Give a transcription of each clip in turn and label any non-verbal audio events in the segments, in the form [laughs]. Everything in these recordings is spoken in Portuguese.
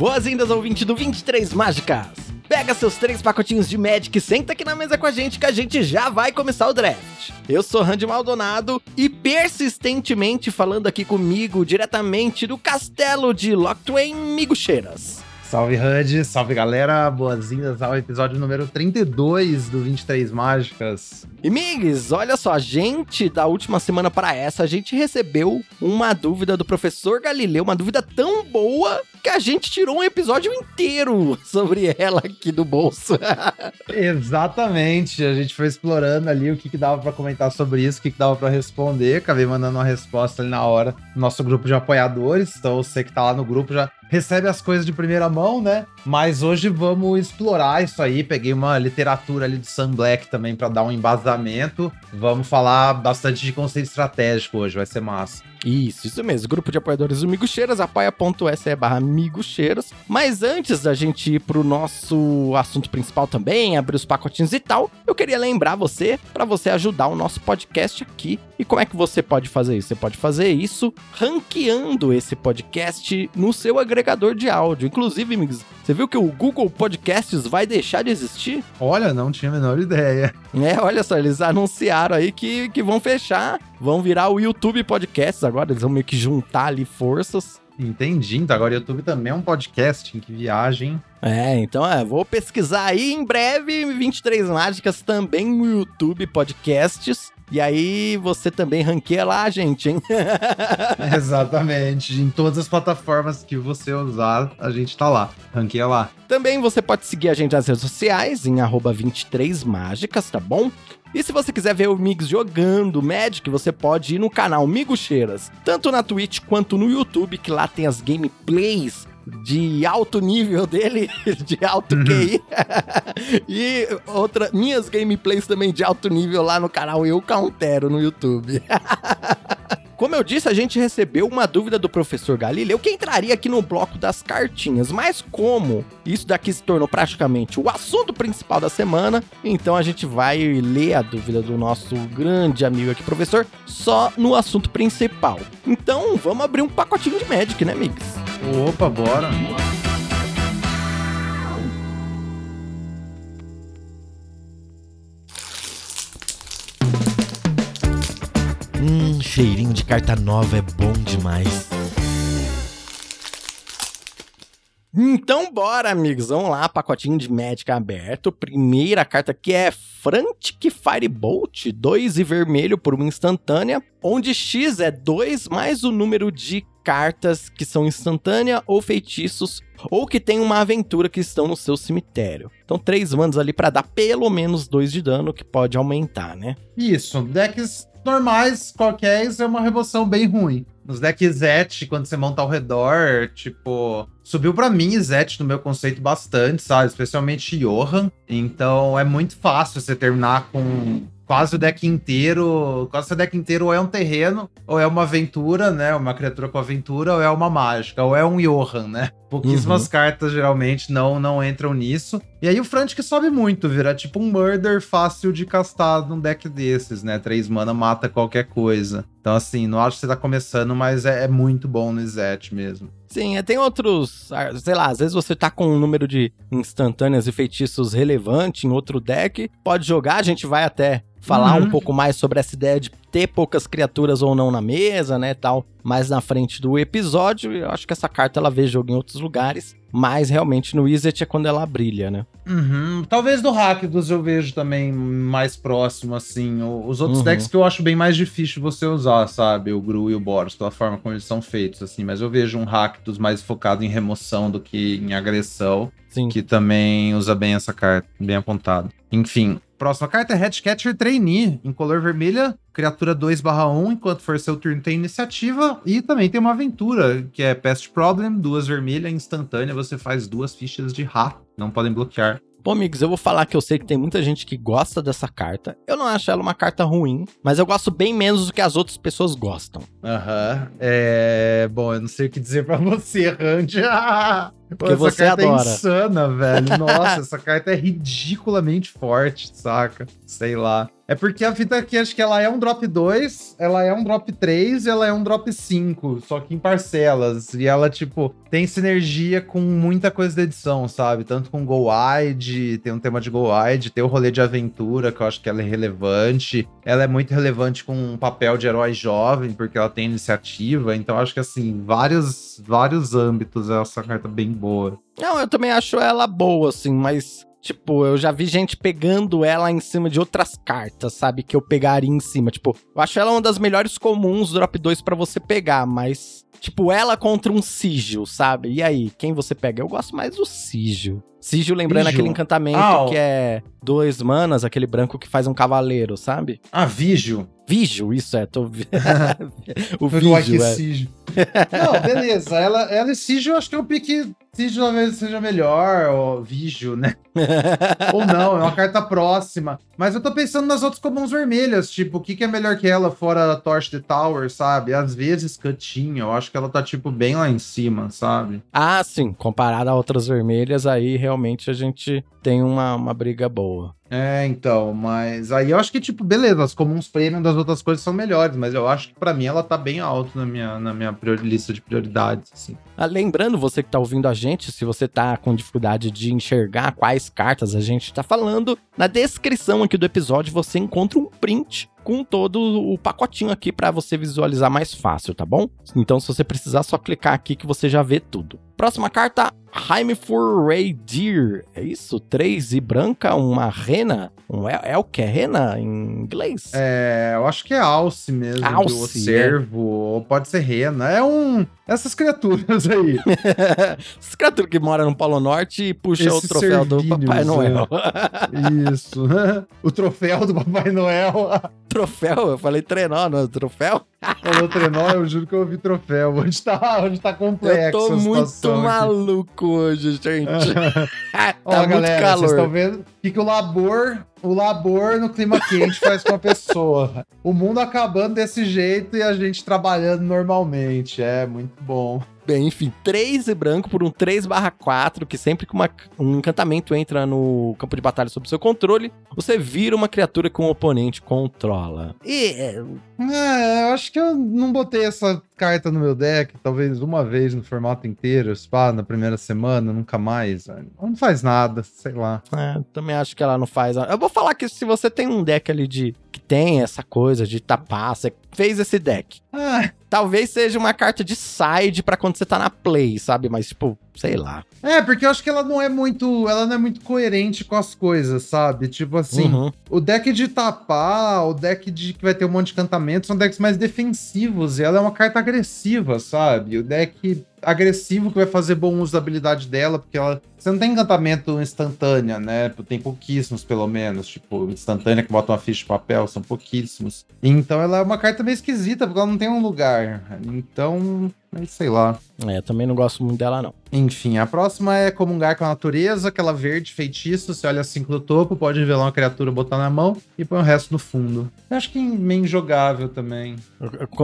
Boas-vindas 20 do 23 Mágicas. Pega seus três pacotinhos de Magic e senta aqui na mesa com a gente que a gente já vai começar o draft. Eu sou Randy Maldonado e persistentemente falando aqui comigo diretamente do castelo de Locktwain Migucheiras. Salve Randy, salve galera, boas-vindas ao episódio número 32 do 23 Mágicas. E Migs, olha só, a gente, da última semana para essa, a gente recebeu uma dúvida do professor Galileu, uma dúvida tão boa que a gente tirou um episódio inteiro [laughs] sobre ela aqui do bolso. [laughs] Exatamente, a gente foi explorando ali o que, que dava para comentar sobre isso, o que, que dava para responder, acabei mandando uma resposta ali na hora no nosso grupo de apoiadores, então você que tá lá no grupo já recebe as coisas de primeira mão, né? Mas hoje vamos explorar isso aí. Peguei uma literatura ali do Sam Black também para dar um embasamento. Vamos falar bastante de conceito estratégico hoje, vai ser massa. Isso, isso mesmo. Grupo de apoiadores do Migucheiras, apoia.se barra Migucheiras. Mas antes da gente ir pro nosso assunto principal também, abrir os pacotinhos e tal, eu queria lembrar você, para você ajudar o nosso podcast aqui. E como é que você pode fazer isso? Você pode fazer isso ranqueando esse podcast no seu agregador de áudio. Inclusive, amigos, você viu que o Google Podcasts vai deixar de existir? Olha, não tinha a menor ideia. É, olha só, eles anunciaram aí que, que vão fechar, vão virar o YouTube Podcasts agora, eles vão meio que juntar ali forças. Entendi, então agora o YouTube também é um podcast, que viagem. É, então é, vou pesquisar aí em breve 23 Mágicas também no YouTube Podcasts. E aí você também ranqueia lá, gente, hein? [laughs] Exatamente. Em todas as plataformas que você usar, a gente tá lá. Ranqueia lá. Também você pode seguir a gente nas redes sociais, em 23mágicas, tá bom? E se você quiser ver o Migs jogando Magic, você pode ir no canal Migucheiras, tanto na Twitch quanto no YouTube, que lá tem as gameplays de alto nível dele, [laughs] de alto uhum. QI. [laughs] e outra, minhas gameplays também de alto nível lá no canal Eu Countero no YouTube. [laughs] Como eu disse, a gente recebeu uma dúvida do professor Galileu que entraria aqui no bloco das cartinhas, mas como isso daqui se tornou praticamente o assunto principal da semana, então a gente vai ler a dúvida do nosso grande amigo aqui, professor, só no assunto principal. Então vamos abrir um pacotinho de Magic, né, amigos? Opa, bora! Hum, cheirinho de carta nova é bom demais. Então bora, amigos. Vamos lá, pacotinho de Magic aberto. Primeira carta que é Frantic Firebolt, 2 e vermelho por uma instantânea, onde X é 2 mais o número de cartas que são instantânea ou feitiços ou que tem uma aventura que estão no seu cemitério. Então, três manos ali para dar pelo menos dois de dano, que pode aumentar, né? Isso, decks normais, qualquer, é uma remoção bem ruim. Nos decks Zet, quando você monta ao redor, tipo. Subiu para mim Zet no meu conceito bastante, sabe? Especialmente Johan. Então é muito fácil você terminar com quase o deck inteiro. Quase o deck inteiro ou é um terreno, ou é uma aventura, né? Uma criatura com aventura, ou é uma mágica, ou é um Johan, né? Pouquíssimas uhum. cartas geralmente não, não entram nisso. E aí o Frantic sobe muito, vira tipo um murder fácil de castar num deck desses, né? Três mana mata qualquer coisa. Então, assim, não acho que você tá começando, mas é, é muito bom no Zet mesmo. Sim, é, tem outros, ah, sei lá, às vezes você tá com um número de instantâneas e feitiços relevante em outro deck, pode jogar, a gente vai até falar uhum. um pouco mais sobre essa ideia de ter poucas criaturas ou não na mesa, né, tal, mais na frente do episódio. Eu acho que essa carta ela vê jogo em outros lugares, mas realmente no Izzet é quando ela brilha, né? Uhum. Talvez do Rakdos eu vejo também mais próximo, assim. Os outros uhum. decks que eu acho bem mais difícil você usar, sabe? O Gru e o Boros, pela forma como eles são feitos, assim. Mas eu vejo um Rakdos mais focado em remoção do que em agressão. Sim. Que também usa bem essa carta, bem apontado. Enfim, Próxima carta é Headcatcher Trainee, em color vermelha, criatura 2/1, enquanto for seu turno tem iniciativa, e também tem uma aventura, que é Pest Problem, duas vermelhas, instantânea, você faz duas fichas de Ra, não podem bloquear. Bom, amigos, eu vou falar que eu sei que tem muita gente que gosta dessa carta. Eu não acho ela uma carta ruim, mas eu gosto bem menos do que as outras pessoas gostam. Aham. Uhum. É. Bom, eu não sei o que dizer para você, Randy. [laughs] Porque essa você carta é adora. é insana, velho. [laughs] Nossa, essa carta é ridiculamente forte, saca? Sei lá. É porque a fita aqui, acho que ela é um drop 2, ela é um drop 3 e ela é um drop 5, só que em parcelas. E ela, tipo, tem sinergia com muita coisa da edição, sabe? Tanto com Go Wide, tem um tema de Go Wide, tem o rolê de aventura, que eu acho que ela é relevante. Ela é muito relevante com um papel de herói jovem, porque ela tem iniciativa. Então, acho que, assim, vários, vários âmbitos essa carta bem boa. Não, eu também acho ela boa, assim, mas Tipo, eu já vi gente pegando ela em cima de outras cartas, sabe? Que eu pegaria em cima. Tipo, eu acho ela uma das melhores comuns drop 2 para você pegar, mas. Tipo, ela contra um sigil, sabe? E aí, quem você pega? Eu gosto mais do sigil. Sigil lembrando Vigil. aquele encantamento Ah, que é dois manas, aquele branco que faz um cavaleiro, sabe? Ah, Vigil. Vigil, isso é, tô... [laughs] [laughs] o Vigil, é. Sigil. Não, beleza. Ela, ela e Sigil, acho que é um pique. Sigil talvez seja melhor, ou Vigil, né? [laughs] Ou não, é uma carta próxima. Mas eu tô pensando nas outras comuns vermelhas, tipo, o que, que é melhor que ela fora a Torch the Tower, sabe? Às vezes Cantinha, eu acho que ela tá, tipo, bem lá em cima, sabe? Ah, sim, comparado a outras vermelhas, aí realmente a gente tem uma, uma briga boa. É, então, mas aí eu acho que, tipo, beleza, as comuns premium das outras coisas são melhores, mas eu acho que pra mim ela tá bem alto na minha, na minha priori- lista de prioridades, assim. Ah, lembrando, você que tá ouvindo a gente, se você tá com dificuldade de enxergar quais cartas a gente tá falando, na descrição aqui do episódio você encontra um print com todo o pacotinho aqui pra você visualizar mais fácil, tá bom? Então, se você precisar, só clicar aqui que você já vê tudo. Próxima carta, Heimfur Ray Deer. É isso? Três e branca, uma rena. Um el elk é rena em inglês? É, eu acho que é Alce mesmo, Alce, do Cervo, ou pode ser Rena. É um. Essas criaturas aí. [laughs] Esse criatura que mora no Polo Norte e puxa o Esses troféu do Papai Noel. Isso. [laughs] o troféu do Papai Noel. troféu? Eu falei trenó, não é troféu? Falou trenó, eu juro que eu ouvi troféu. Onde tá, onde tá complexo Eu tô muito aqui. maluco hoje, gente. [laughs] tá Ó, muito galera, vocês estão calor. vendo o que, que o labor, o labor no clima quente faz com a pessoa. O mundo acabando desse jeito e a gente trabalhando normalmente. É muito bom. Bem, enfim, 3 e branco por um 3 4, que sempre que uma- um encantamento entra no campo de batalha sob seu controle, você vira uma criatura que um oponente controla. E é, É, eu acho que eu não botei essa carta no meu deck, talvez uma vez no formato inteiro, pá, na primeira semana, nunca mais. Não faz nada, sei lá. É, também acho que ela não faz. Eu vou falar que se você tem um deck ali de. que tem essa coisa de tapar, você fez esse deck. Ah, Talvez seja uma carta de side pra quando você tá na play, sabe? Mas, tipo, sei lá. é, porque eu acho que ela não é muito. Ela não é muito coerente com as coisas, sabe? Tipo assim, Uhum. o deck de tapar, o deck de que vai ter um monte de encantamento são decks mais defensivos. E ela é uma carta agressiva, sabe? O deck agressivo que vai fazer bom uso da habilidade dela, porque ela. Você não tem encantamento instantânea, né? Tem pouquíssimos, pelo menos. Tipo, instantânea que bota uma ficha de papel, são pouquíssimos. Então ela é uma carta meio esquisita, porque ela não tem um lugar. Então, é, sei lá. É, também não gosto muito dela, não. Enfim, a próxima é comungar com a natureza, aquela verde feitiço. Você olha assim do topo, pode revelar uma criatura, botar na mão e põe o resto no fundo. Eu acho que é meio injogável também.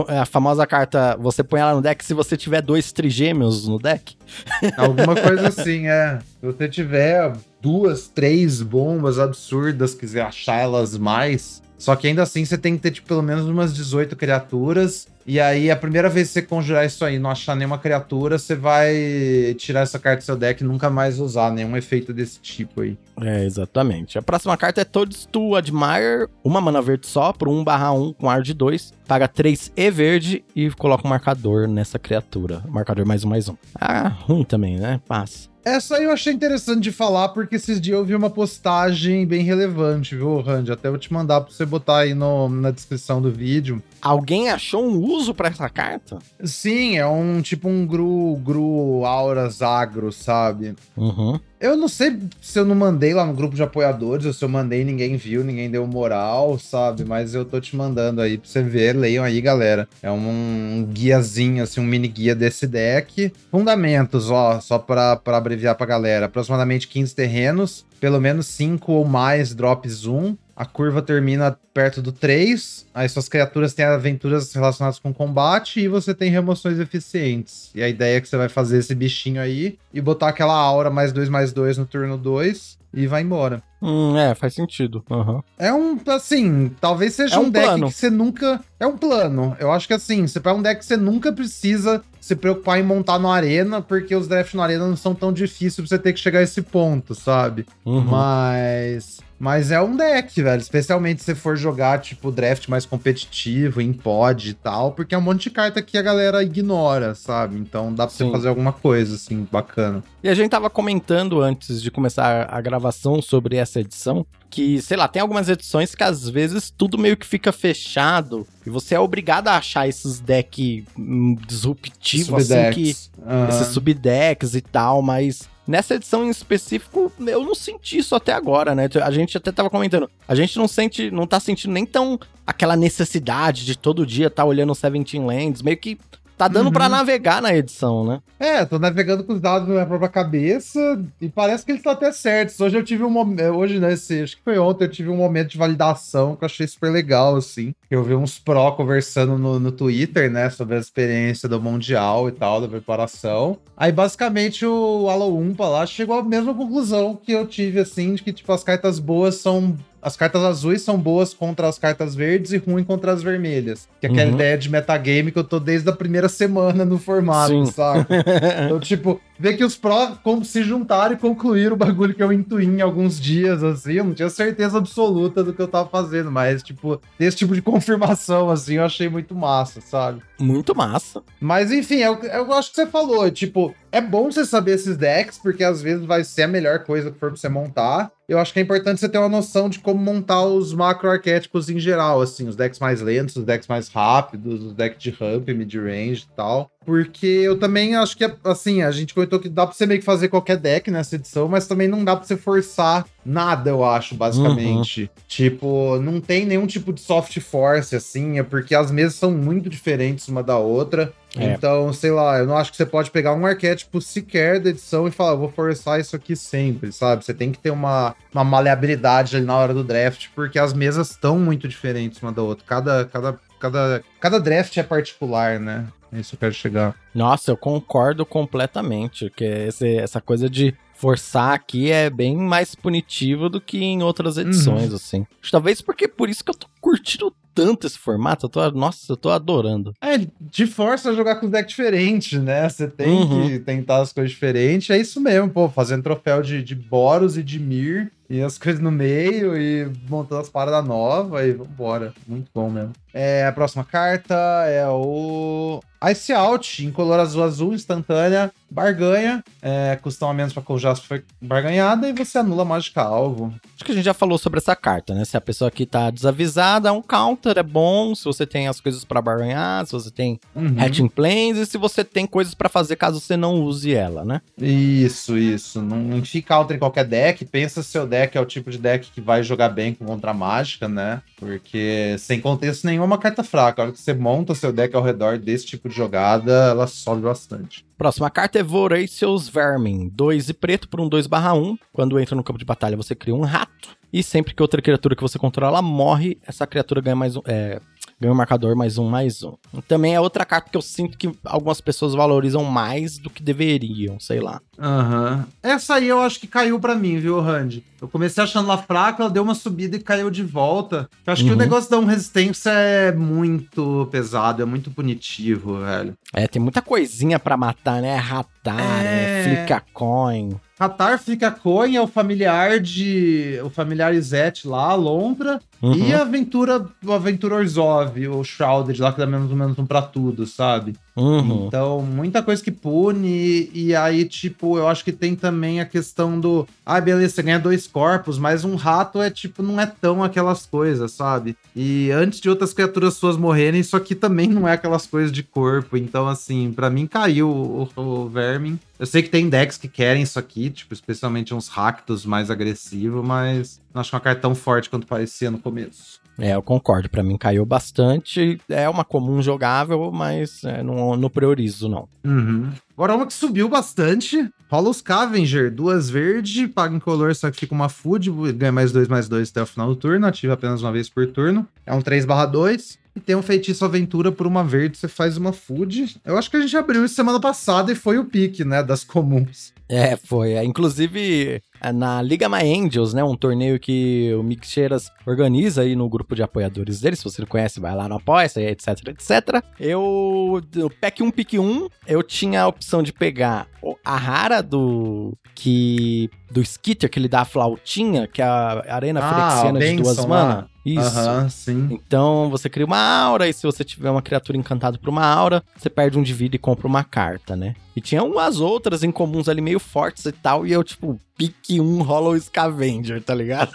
A famosa carta, você põe ela no deck se você tiver dois trigêmeos no deck. [laughs] Alguma coisa assim, é. Se você tiver duas, três bombas absurdas, quiser achar elas mais. Só que ainda assim você tem que ter, tipo, pelo menos umas 18 criaturas. E aí, a primeira vez que você conjurar isso aí e não achar nenhuma criatura, você vai tirar essa carta do seu deck e nunca mais usar nenhum efeito desse tipo aí. É, exatamente. A próxima carta é Toads to Admire, uma mana verde só, por 1/1 com ar de 2. Paga 3 E verde e coloca um marcador nessa criatura. Marcador mais um, mais um. Ah, ruim também, né? Passa. Essa aí eu achei interessante de falar, porque esses dias eu vi uma postagem bem relevante, viu, Randy? Até vou te mandar pra você botar aí no- na descrição do vídeo. Alguém achou um uso pra essa carta? Sim, é um tipo um Gru, Gru Auras Agro, sabe? Uhum. Eu não sei se eu não mandei lá no grupo de apoiadores, ou se eu mandei e ninguém viu, ninguém deu moral, sabe? Mas eu tô te mandando aí pra você ver, leiam aí, galera. É um guiazinho, assim, um mini guia desse deck. Fundamentos, ó, só pra, pra abreviar pra galera. Aproximadamente 15 terrenos, pelo menos 5 ou mais drops 1. A curva termina perto do 3. Aí suas criaturas têm aventuras relacionadas com combate e você tem remoções eficientes. E a ideia é que você vai fazer esse bichinho aí e botar aquela aura mais 2 mais 2 no turno 2 e vai embora. Hum, é, faz sentido. Uhum. É um, assim, talvez seja É um, um deck plano. que você nunca. É um plano. Eu acho que assim, você pega um deck que você nunca precisa se preocupar em montar no Arena, porque os drafts no Arena não são tão difíceis pra você ter que chegar a esse ponto, sabe? Uhum. Mas. Mas é um deck, velho. Especialmente se você for jogar, tipo, draft mais competitivo, em pod e tal, porque é um monte de carta que a galera ignora, sabe? Então dá pra Sim. você fazer alguma coisa, assim, bacana. E a gente tava comentando antes de começar a gravação sobre essa edição que, sei lá, tem algumas edições que às vezes tudo meio que fica fechado e você é obrigado a achar esses decks hum, disruptivos, assim, que. Aham. esses subdecks e tal, mas nessa edição em específico eu não senti isso até agora, né? A gente até tava comentando, a gente não sente, não tá sentindo nem tão aquela necessidade de todo dia tá olhando os 17 Lands, meio que tá dando Uhum. pra navegar na edição, né? É, tô navegando com os dados na minha própria cabeça e parece que eles estão até certos. Hoje eu tive um momento. Hoje, né? esse- acho que foi ontem, eu tive um momento de validação que eu achei super legal, assim. Eu vi uns pró conversando no, no Twitter, né? Sobre a experiência do Mundial e tal, da preparação. Aí, basicamente, o Alo Umpa lá chegou à mesma conclusão que eu tive, assim, de que, tipo, as cartas boas são. As cartas azuis são boas contra as cartas verdes e ruins contra as vermelhas. Que é aquela Uhum. ideia de metagame que eu tô desde a primeira semana no formato, Sim. saca? [laughs] Então, tipo, ver que os pró como se juntaram e concluíram o bagulho que eu intuí em alguns dias, assim, eu não tinha certeza absoluta do que eu tava fazendo, mas, tipo, esse tipo de [laughs] confirmação, assim, eu achei muito massa, sabe? Muito massa. Mas, enfim, eu, eu acho que você falou, tipo, é bom você saber esses decks, porque às vezes vai ser a melhor coisa que for pra você montar. Eu acho que é importante você ter uma noção de como montar os macro arquétipos em geral, assim, os decks mais lentos, os decks mais rápidos, os decks de ramp, mid-range e tal. Porque eu também acho que, assim, a gente comentou que dá pra você meio que fazer qualquer deck nessa edição, mas também não dá pra você forçar nada, eu acho, basicamente. Tipo, não tem nenhum tipo de soft force, assim, é porque as mesas são muito diferentes uma da outra. É. Então, sei lá, eu não acho que você pode pegar um arquétipo sequer da edição e falar, eu vou forçar isso aqui sempre, sabe? Você tem que ter uma, uma maleabilidade ali na hora do draft, porque as mesas estão muito diferentes uma da outra. Cada, cada, cada, cada draft é particular, né? É isso que eu quero chegar. Nossa, eu concordo completamente. Que esse- essa coisa de forçar aqui é bem mais punitivo do que em outras edições, assim. Talvez porque por isso que eu tô curtindo tanto esse formato. Eu tô, nossa, eu tô adorando. É, de força a jogar com deck diferente, né? Você tem Uhum. que tentar as coisas diferentes. É isso mesmo, pô, fazendo troféu de, de Boros e de Mir e as coisas no meio e montando as paradas novas e vambora. Muito bom mesmo. É, a próxima carta é o Ice Out, em color azul azul, instantânea, barganha, é, custa um a menos pra Coljas foi barganhada e você anula a mágica alvo. Acho que a gente já falou sobre essa carta, né? Se a pessoa aqui tá desavisada, um counter é bom. Se você tem as coisas pra barganhar, se você tem Uhum. hatching planes e se você tem coisas pra fazer caso você não use ela, né? Isso, isso. Não, não fica counter em qualquer deck. Pensa se seu deck é o tipo de deck que vai jogar bem contra mágica, né? Porque sem contexto nenhum uma carta fraca. A hora que você monta seu deck ao redor desse tipo de jogada, ela sobe bastante. Próxima carta é Voracious Vermin. 2 e preto por um 2/1. Quando entra no campo de batalha, você cria um rato. E sempre que outra criatura que você controla morre, essa criatura ganha mais um. É, ganha um marcador mais um, mais um. Também é outra carta que eu sinto que algumas pessoas valorizam mais do que deveriam, sei lá. Aham. Essa aí eu acho que caiu pra mim, viu, Randy? Eu comecei achando ela fraca, ela deu uma subida e caiu de volta. Eu acho que Uhum. o negócio da um resistência é muito pesado, é muito punitivo, velho. É, tem muita coisinha pra matar, né? Ratar, é... É. flica coin. Ratar fica coin é o familiar de. O familiar Izete lá, a Lontra. Uhum. E a aventura, o Aventura Orzhov, o Shrouded lá, que dá menos ou menos um pra tudo, sabe? Uhum. Então, muita coisa que pune. E aí, tipo, eu acho que tem também a questão do. Ah, beleza, você ganha dois corpos, mas um rato é, tipo, não é tão aquelas coisas, sabe? E antes de outras criaturas suas morrerem, isso aqui também não é aquelas coisas de corpo. Então, assim, pra mim caiu o, o Vermin. Eu sei que tem decks que querem isso aqui, tipo, especialmente uns Ractos mais agressivos, mas não acho que é uma carta tão forte quanto parecia no começo. É, eu concordo. Pra mim caiu bastante. É uma comum jogável, mas é, não, não priorizo, não. Uhum. Agora uma que subiu bastante. Rola os Scavenger, duas verde, paga em color, só que fica uma food, ganha mais dois, mais dois até o final do turno, ativa apenas uma vez por turno. É um 3/2. E tem um feitiço aventura por uma verde, você faz uma food. Eu acho que a gente abriu isso semana passada e foi o pique, né, das comuns. É, foi. É, inclusive, na Liga My Angels, né? Um torneio que o Mixeiras organiza aí no grupo de apoiadores dele. Se você não conhece, vai lá no apoia etc, etc. Eu, no pack 1, pick 1, eu tinha a opção de pegar a rara do que do Skitter, que ele dá a flautinha, que é a arena ah, Firexiana de duas mana. Isso. Aham, sim. Então você cria uma aura, e se você tiver uma criatura encantada por uma aura, você perde um de vida e compra uma carta, né? E tinha umas outras incomuns ali meio fortes e tal, e eu, tipo, pique um Hollow Scavenger, tá ligado?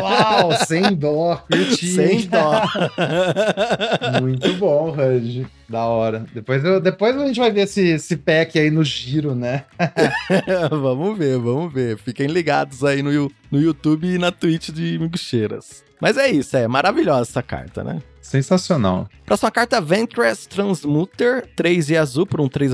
Uau, sem dó, curti. [laughs] Sem dó. [laughs] Muito bom, Raj. Da hora. Depois, eu, depois a gente vai ver esse, esse pack aí no giro, né? [laughs] vamos ver, vamos ver. Fiquem ligados aí no, no YouTube e na Twitch de Miguxeiras. Mas é isso, é maravilhosa essa carta, né? Sensacional. Próxima carta, Ventress Transmuter, 3 e azul por um 3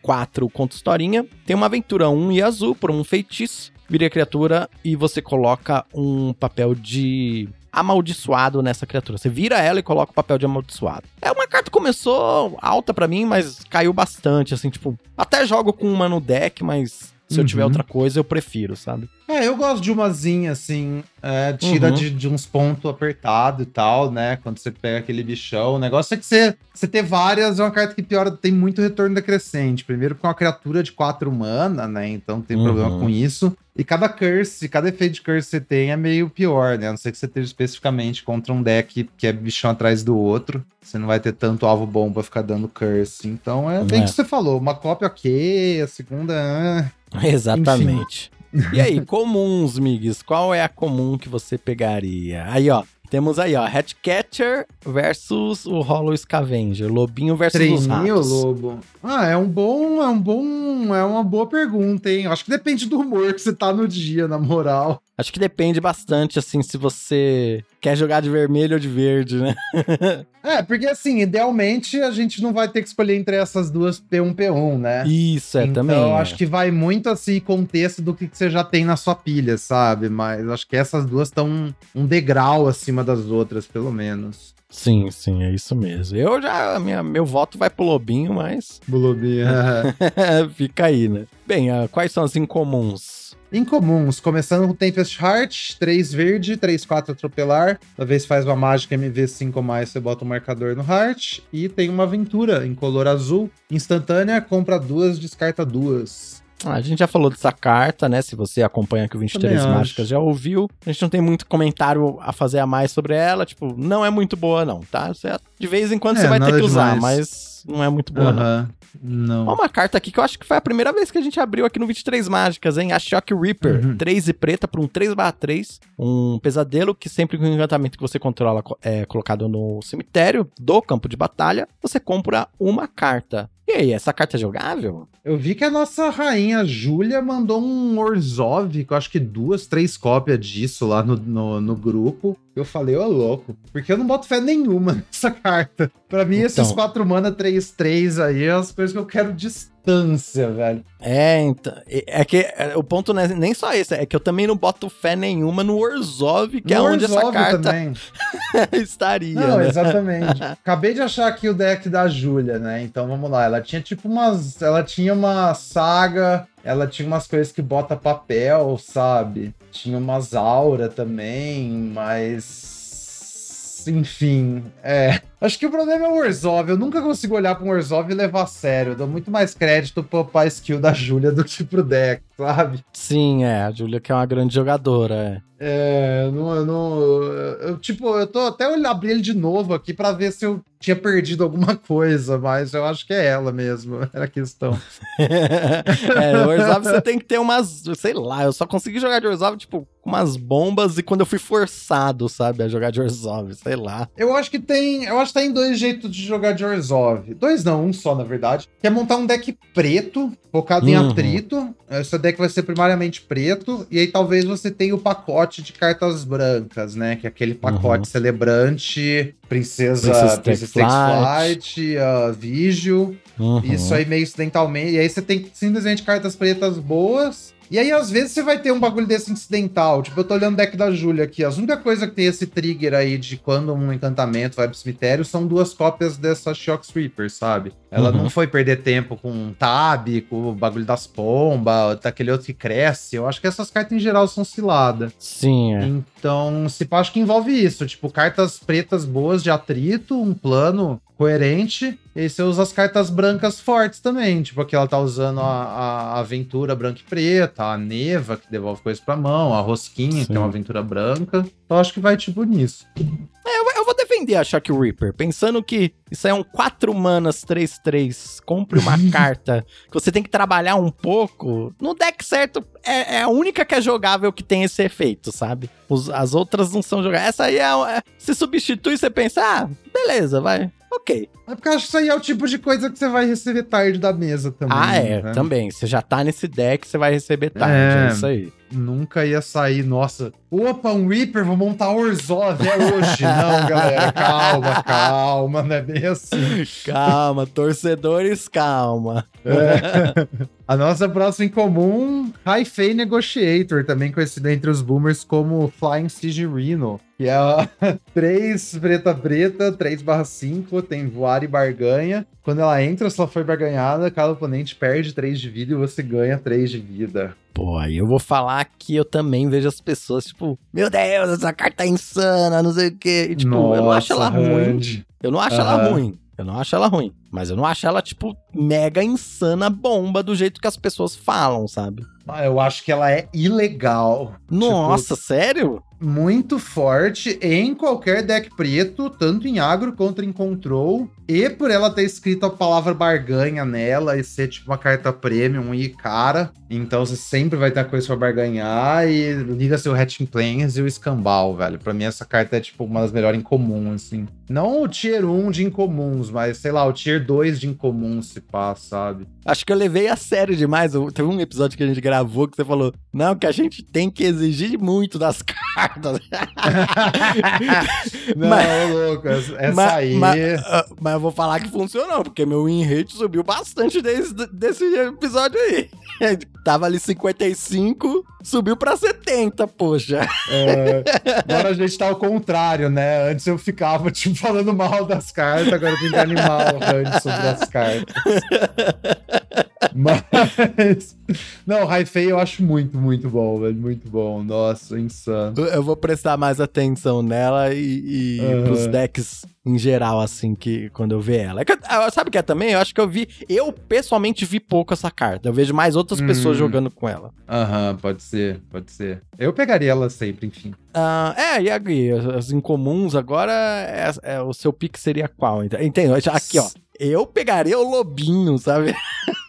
4 contra historinha. Tem uma aventura 1 e azul por um feitiço. Vira a criatura e você coloca um papel de amaldiçoado nessa criatura. Você vira ela e coloca o papel de amaldiçoado. É uma carta que começou alta para mim, mas caiu bastante, assim, tipo, até jogo com uma no deck, mas se uhum. eu tiver outra coisa, eu prefiro, sabe? É, eu gosto de umazinha, assim, é, tira uhum. de, de, uns pontos apertados e tal, né? Quando você pega aquele bichão. O negócio é que você, você ter várias é uma carta que piora, tem muito retorno decrescente. Primeiro com uma criatura de 4 mana, né? Então tem uhum. problema com isso. E cada curse, cada efeito de curse que você tem é meio pior, né? A não ser que você esteja especificamente contra um deck que é bichão atrás do outro. Você não vai ter tanto alvo bom pra ficar dando curse. Então é bem é. que você falou. Uma cópia ok, a segunda. Ah, [laughs] Exatamente. E aí, comuns, Migs, qual é a comum que você pegaria? Aí, ó, temos aí, ó, Hatcatcher versus o Hollow Scavenger, Lobinho versus Treininho, os ratos. Lobo. Ah, é um bom, é um bom, é uma boa pergunta, hein? Acho que depende do humor que você tá no dia, na moral. Acho que depende bastante, assim, se você quer jogar de vermelho ou de verde, né? [laughs] é, porque assim, idealmente a gente não vai ter que escolher entre essas duas P1, P1, né? Isso, é, então, também. Então, acho que vai muito assim, contexto do que, que você já tem na sua pilha, sabe? Mas acho que essas duas estão um degrau acima das outras, pelo menos. Sim, sim, é isso mesmo. Eu já, minha, meu voto vai pro Lobinho, mas. Pro Lobinho, [laughs] Fica aí, né? Bem, uh, quais são as incomuns? Incomuns, começando com Tempest Heart, 3 verde, 3, 4 atropelar. Toda vez faz uma mágica MV5 ou mais, você bota o um marcador no Heart. E tem uma aventura em color azul, instantânea, compra duas, descarta duas. Ah, a gente já falou dessa carta, né? Se você acompanha aqui o 23 Mágicas, já ouviu. A gente não tem muito comentário a fazer a mais sobre ela. Tipo, não é muito boa, não, tá? Você, de vez em quando é, você vai ter que usar, demais. mas não é muito boa, uhum. não. Não. Ó, uma carta aqui que eu acho que foi a primeira vez que a gente abriu aqui no 23 Mágicas, hein? A Shock Reaper. Uhum. 3 e preta por um 3/3. Um pesadelo que sempre que o encantamento que você controla é colocado no cemitério do campo de batalha, você compra uma carta. E aí, essa carta é jogável? Eu vi que a nossa rainha Júlia mandou um Orzov, que eu acho que duas, três cópias disso lá no, no, no grupo. Eu falei, ô louco, porque eu não boto fé nenhuma [laughs] nessa carta. Pra mim, então... esses 4 mana 3-3 aí é as coisas que eu quero distância, velho. É, então. É que é, o ponto não é nem só esse, é que eu também não boto fé nenhuma no Orzov, que no é onde Orzhov essa carta [laughs] estaria. Não, né? exatamente. Acabei de achar aqui o deck da Júlia, né? Então vamos lá. Ela tinha tipo umas. Ela tinha uma saga ela tinha umas coisas que bota papel, sabe? Tinha umas aura também, mas. Enfim, é. Acho que o problema é o Orzhov. Eu nunca consigo olhar para um Orzhov e levar a sério. Eu dou muito mais crédito pro pai skill da Júlia do que pro deck, sabe? Sim, é. A Júlia que é uma grande jogadora, é. É, não, eu não. Eu, tipo, eu tô até abrir ele de novo aqui para ver se eu tinha perdido alguma coisa, mas eu acho que é ela mesmo, [laughs] era a questão. [laughs] é, o Orzhov você tem que ter umas, sei lá, eu só consegui jogar de Orzhov, tipo, umas bombas e quando eu fui forçado, sabe, a jogar de Orzhov, sei lá. Eu acho que tem, eu acho que tem dois jeitos de jogar de Orzhov. Dois não, um só, na verdade. Que é montar um deck preto, focado uhum. em atrito. essa deck vai ser primariamente preto, e aí talvez você tenha o pacote de cartas brancas, né? Que é aquele pacote Uhum. celebrante, Princesa, Princesa Princesa Takes Takes Flight, uh, Vigil. Uhum. Isso aí meio incidentalmente. E aí você tem simplesmente cartas pretas boas. E aí, às vezes, você vai ter um bagulho desse incidental. Tipo, eu tô olhando o deck da Júlia aqui. A única coisa que tem esse trigger aí de quando um encantamento vai pro cemitério são duas cópias dessa Shock Sweeper, sabe? Ela Uhum. não foi perder tempo com um Tab, com o bagulho das pombas, daquele outro que cresce. Eu acho que essas cartas em geral são ciladas. Sim, é. Então, se pá, acho que envolve isso. Tipo, cartas pretas boas de atrito, um plano coerente. E você usa as cartas brancas fortes também. Tipo, aqui ela tá usando a, a aventura branca e preta, a neva, que devolve coisas pra mão, a rosquinha, que Sim. é uma aventura branca. Então, acho que vai tipo nisso. Eu, eu vou defender a Shock Reaper, pensando que isso aí é um 4 manas 3-3. Compre uma [laughs] carta que você tem que trabalhar um pouco. No deck certo, é, é a única que é jogável que tem esse efeito, sabe? Os- as outras não são jogáveis. Essa aí é, é- Se substitui, você pensa, ah, beleza, vai. Ok. É porque eu acho que isso aí é o tipo de coisa que você vai receber tarde da mesa também. ah, é, né? também. Você já tá nesse deck, você vai receber tarde. É, É. isso aí. Nunca ia sair, nossa. Opa, um Reaper, vou montar Orzhov, é hoje. Não, galera, calma, calma, não é bem assim. Calma, torcedores, calma. É. A nossa próxima em comum, High Negotiator, também conhecido entre os boomers como Flying Siege Rhino, que é a [laughs] 3 preta preta, 3 barra 5, tem voar e barganha. Quando ela entra, se ela for barganhada, cada oponente perde 3 de vida e você ganha 3 de vida. Pô, aí eu vou falar que eu também vejo as pessoas, tipo, meu Deus, essa carta é insana, não sei o quê. E, tipo, eu não acho ela ruim. Randy. Eu não acho ela Aham. ruim. Eu não acho ela ruim. Mas eu não acho ela, tipo, mega insana bomba do jeito que as pessoas falam, sabe? Ah, Eu acho que ela é ilegal. Nossa, sério? muito forte em qualquer deck preto, tanto em agro quanto em control. E por ela ter escrito a palavra barganha nela e ser tipo uma carta premium e cara. Então você sempre vai ter coisa pra barganhar. E liga seu Hatching Planes e o Escambau, velho. Pra mim essa carta é tipo uma das melhores em comum, assim. Não o tier 1 de incomuns, mas sei lá, o tier 2 de incomum se passa, sabe? Acho que eu levei a sério demais. Teve um episódio que a gente gravou que você falou: não, que a gente tem que exigir muito das [laughs] cartas. [laughs] Não, Mas- louco, essa essa mas, aí. mas- ah, mas eu vou falar que funcionou, porque meu win rate subiu bastante desde desse episódio aí. [laughs] Tava ali 55, subiu pra 70, poxa. É, agora a gente tá ao contrário, né? Antes eu ficava, [laughs] tipo, falando mal das cartas, agora eu tenho que animar o sobre as cartas. [laughs] [laughs] Mas. Não, High Fei eu acho muito, muito bom, velho. Muito bom. Nossa, insano. Eu- vou prestar mais atenção nela e, e Aham. pros decks em geral, assim, que quando eu ver ela. É que eu- ah, sabe o que é também? Eu acho que eu vi. Eu pessoalmente vi pouco essa carta. Eu vejo mais outras pessoas Hum. jogando com ela. Aham, pode ser, pode ser. Eu pegaria ela sempre, enfim. Ah, é, e aqui, as- incomuns agora, é, é, o seu pique seria qual? Ent- Entendo. Aqui, ó. Eu pegaria o lobinho, sabe? [laughs]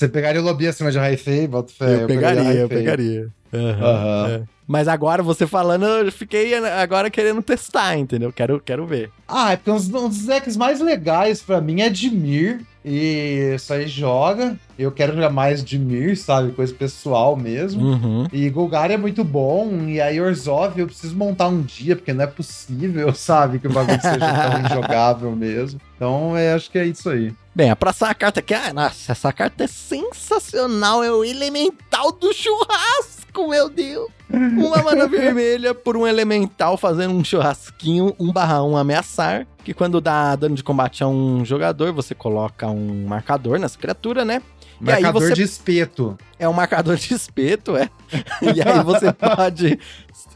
Você pegaria o Lobby acima de High Fei? Bota fé. eu pegaria, eu pegaria. Aham, Aham. é. Mas agora, você falando, eu fiquei agora querendo testar, entendeu? Quero, quero ver. Ah, é porque um dos, decks mais legais pra mim é Dimir. E isso aí joga. Eu quero jogar mais Dimir, sabe? Coisa pessoal mesmo. Uhum. E Golgari é muito bom. E aí Orzhov eu preciso montar um dia, porque não é possível, [laughs] sabe? Que o bagulho seja tão [laughs] injogável mesmo. Então, é, acho que é isso aí. Bem, a próxima carta aqui, ah, nossa, essa carta é sensacional, é o Elemental do Churrasco, meu Deus! Uma mana [laughs] vermelha por um Elemental fazendo um churrasquinho 1 barra 1 ameaçar, que quando dá dano de combate a um jogador, você coloca um marcador nessa criatura, né? E aí Marcador você- de espeto. É um marcador de espeto, é. E aí você [laughs] pode,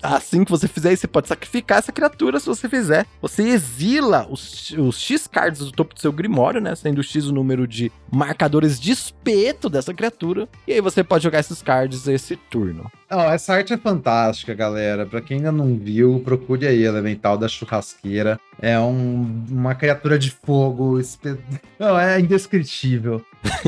assim que você fizer isso, você pode sacrificar essa criatura se você fizer. Você exila os, os X cards do topo do seu grimório, né? Sendo X o número de marcadores de espeto dessa criatura. E aí você pode jogar esses cards esse turno. Não, essa arte é fantástica, galera. Pra quem ainda não viu, procure aí Elemental da Churrasqueira. É um- uma criatura de fogo. espe- [laughs] Não, é indescritível. [laughs]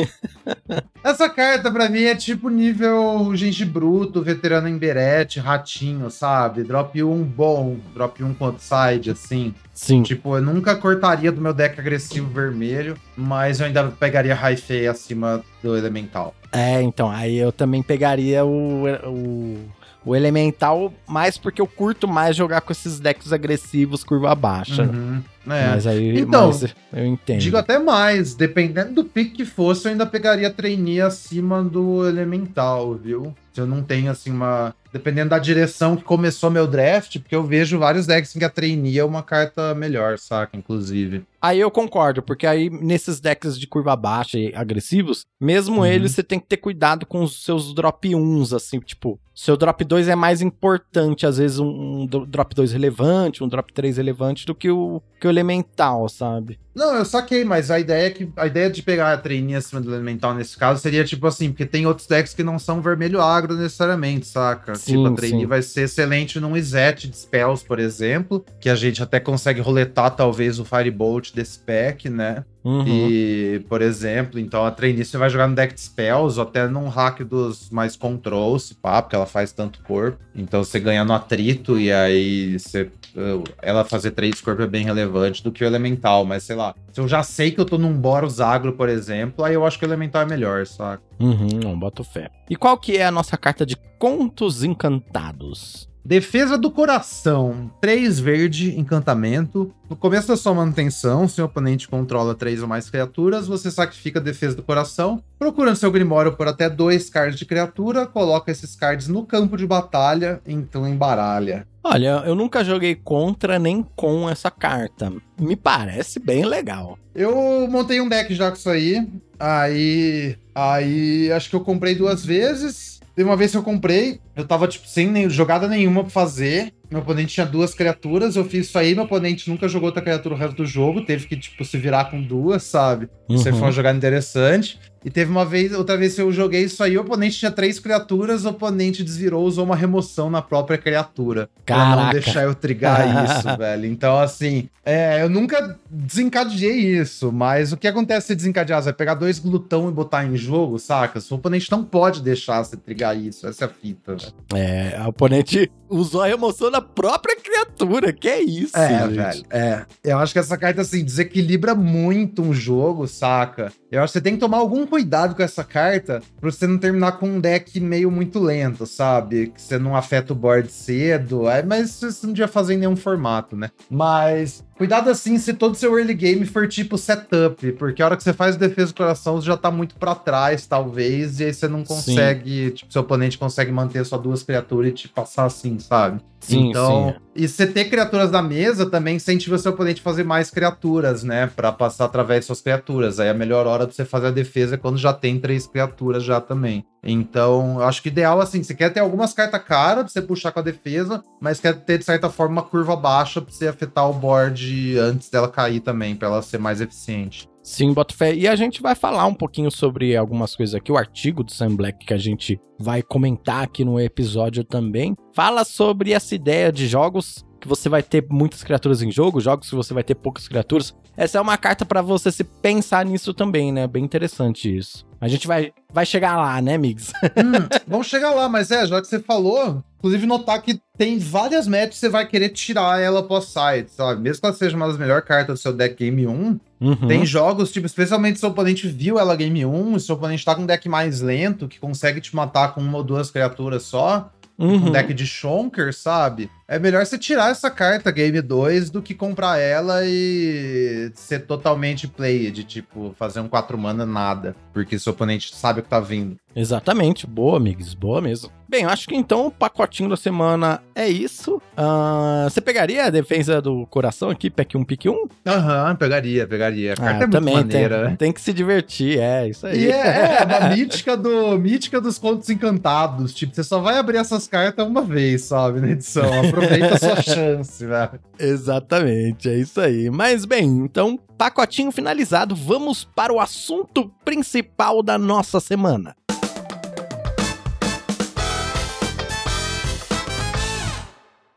Essa carta pra mim é tipo nível Genji Bruto, veterano em Berete, ratinho, sabe? Drop 1 bom, drop 1 com side, assim. Sim. Tipo, eu nunca cortaria do meu deck agressivo vermelho, mas eu ainda pegaria High Fei acima do Elemental. É, então, aí eu também pegaria o, o, o Elemental, mais porque eu curto mais jogar com esses decks agressivos curva baixa. Uhum. É. Mas aí Então, mas eu entendo. Digo até mais, dependendo do pick que fosse, eu ainda pegaria trainee acima do Elemental, viu? Se eu não tenho, assim, uma... Dependendo da direção que começou meu draft, porque eu vejo vários decks em que a trainee é uma carta melhor, saca? Inclusive. Aí eu concordo, porque aí nesses decks de curva baixa e agressivos, mesmo Uhum. eles você tem que ter cuidado com os seus drop 1s, assim, tipo, seu drop 2 é mais importante, às vezes, um, um drop 2 relevante, um drop 3 relevante do que o, que o elemental, sabe? Não, eu saquei, mas a ideia é que a ideia de pegar a trainee acima do elemental nesse caso seria tipo assim, porque tem outros decks que não são vermelho agro necessariamente, saca? Sim, tipo, a trainee vai ser excelente num Izet de spells, por exemplo, que a gente até consegue roletar talvez o Firebolt desse pack, né? Uhum. E, por exemplo, então a trainee você vai jogar no deck de spells ou até num hack dos mais control, se pá, porque ela faz tanto corpo. Então você ganha no atrito e aí você, uh, ela fazer três corpo é bem relevante do que o elemental, mas sei lá. Se eu já sei que eu tô num Boros agro, por exemplo, aí eu acho que o elemental é melhor, saca? Uhum, não, boto fé. E qual que é a nossa carta de contos encantados? Defesa do coração. 3 verde, encantamento. No começo da sua manutenção, se o oponente controla três ou mais criaturas, você sacrifica a defesa do coração. Procurando seu Grimório por até dois cards de criatura, coloca esses cards no campo de batalha, então embaralha. Olha, eu nunca joguei contra nem com essa carta. Me parece bem legal. Eu montei um deck já com isso aí. Aí. Aí. Acho que eu comprei duas vezes. Teve uma vez que eu comprei, eu tava, tipo, sem nem, jogada nenhuma pra fazer. Meu oponente tinha duas criaturas, eu fiz isso aí, meu oponente nunca jogou outra criatura o resto do jogo, teve que, tipo, se virar com duas, sabe? Isso aí Uhum. foi uma jogada interessante. E teve uma vez, outra vez que eu joguei isso aí, o oponente tinha três criaturas, o oponente desvirou, usou uma remoção na própria criatura. Pra não Caraca. deixar eu trigar [laughs] isso, velho. Então, assim, é, eu nunca desencadeei isso, mas o que acontece se desencadear? Você vai pegar dois glutão e botar em jogo, saca? Seu oponente não pode deixar você trigar isso. Essa é a fita, velho. É, a oponente usou a emoção da própria criatura. Que é isso, gente? É. Eu acho que essa carta, assim, desequilibra muito um jogo, saca? Eu acho que você tem que tomar algum cuidado com essa carta pra você não terminar com um deck meio muito lento, sabe? Que você não afeta o board cedo. É, mas você não devia fazer em nenhum formato, né? Mas cuidado assim se todo seu early game for tipo setup, porque a hora que você faz defesa do coração você já tá muito pra trás, talvez, e aí você não Sim. consegue, tipo, seu oponente consegue manter só duas criaturas e te passar assim, sabe? Sim, então, sim. e você ter criaturas na mesa também incentiva o seu oponente a fazer mais criaturas, né? Pra passar através de suas criaturas. Aí a melhor hora de você fazer a defesa é quando já tem três criaturas já também. Então, eu acho que ideal, assim, você quer ter algumas cartas caras pra você puxar com a defesa, mas quer ter, de certa forma, uma curva baixa pra você afetar o board antes dela cair também, pra ela ser mais eficiente. Sim, boto fé. E a gente vai falar um pouquinho sobre algumas coisas aqui. O artigo do Sam Black que a gente vai comentar aqui no episódio também fala sobre essa ideia de jogos que você vai ter muitas criaturas em jogo, jogos que você vai ter poucas criaturas. Essa é uma carta pra você se pensar nisso também, né? Bem interessante isso. A gente vai, vai chegar lá, né, Migs? [laughs] Hum, vamos chegar lá, mas é, já que você falou, inclusive notar que tem várias matches que você vai querer tirar ela pós-side, sabe? Mesmo que ela seja uma das melhores cartas do seu deck Game 1, Uhum. tem jogos, tipo, especialmente se seu oponente viu ela Game 1, se seu oponente tá com um deck mais lento, que consegue te matar com uma ou duas criaturas só, Uhum. um deck de Shonker, sabe? É melhor você tirar essa carta Game 2 do que comprar ela e ser totalmente played, tipo, fazer um 4 mana nada, porque seu oponente sabe o que tá vindo. Exatamente, boa, amigos, boa mesmo. Bem, eu acho que então o pacotinho da semana é isso. Ah, você pegaria a defesa do coração aqui, pack 1, pick 1? Aham, pegaria, pegaria. A carta é muito também maneira, tem, né? tem que se divertir, é isso aí. E é, é uma [laughs] mítica, do, mítica dos contos encantados. Tipo, você só vai abrir essas cartas uma vez, sabe, na edição. [laughs] Aproveita a sua chance, velho. Exatamente, é isso aí. Mas bem, então, pacotinho finalizado, vamos para o assunto principal da nossa semana.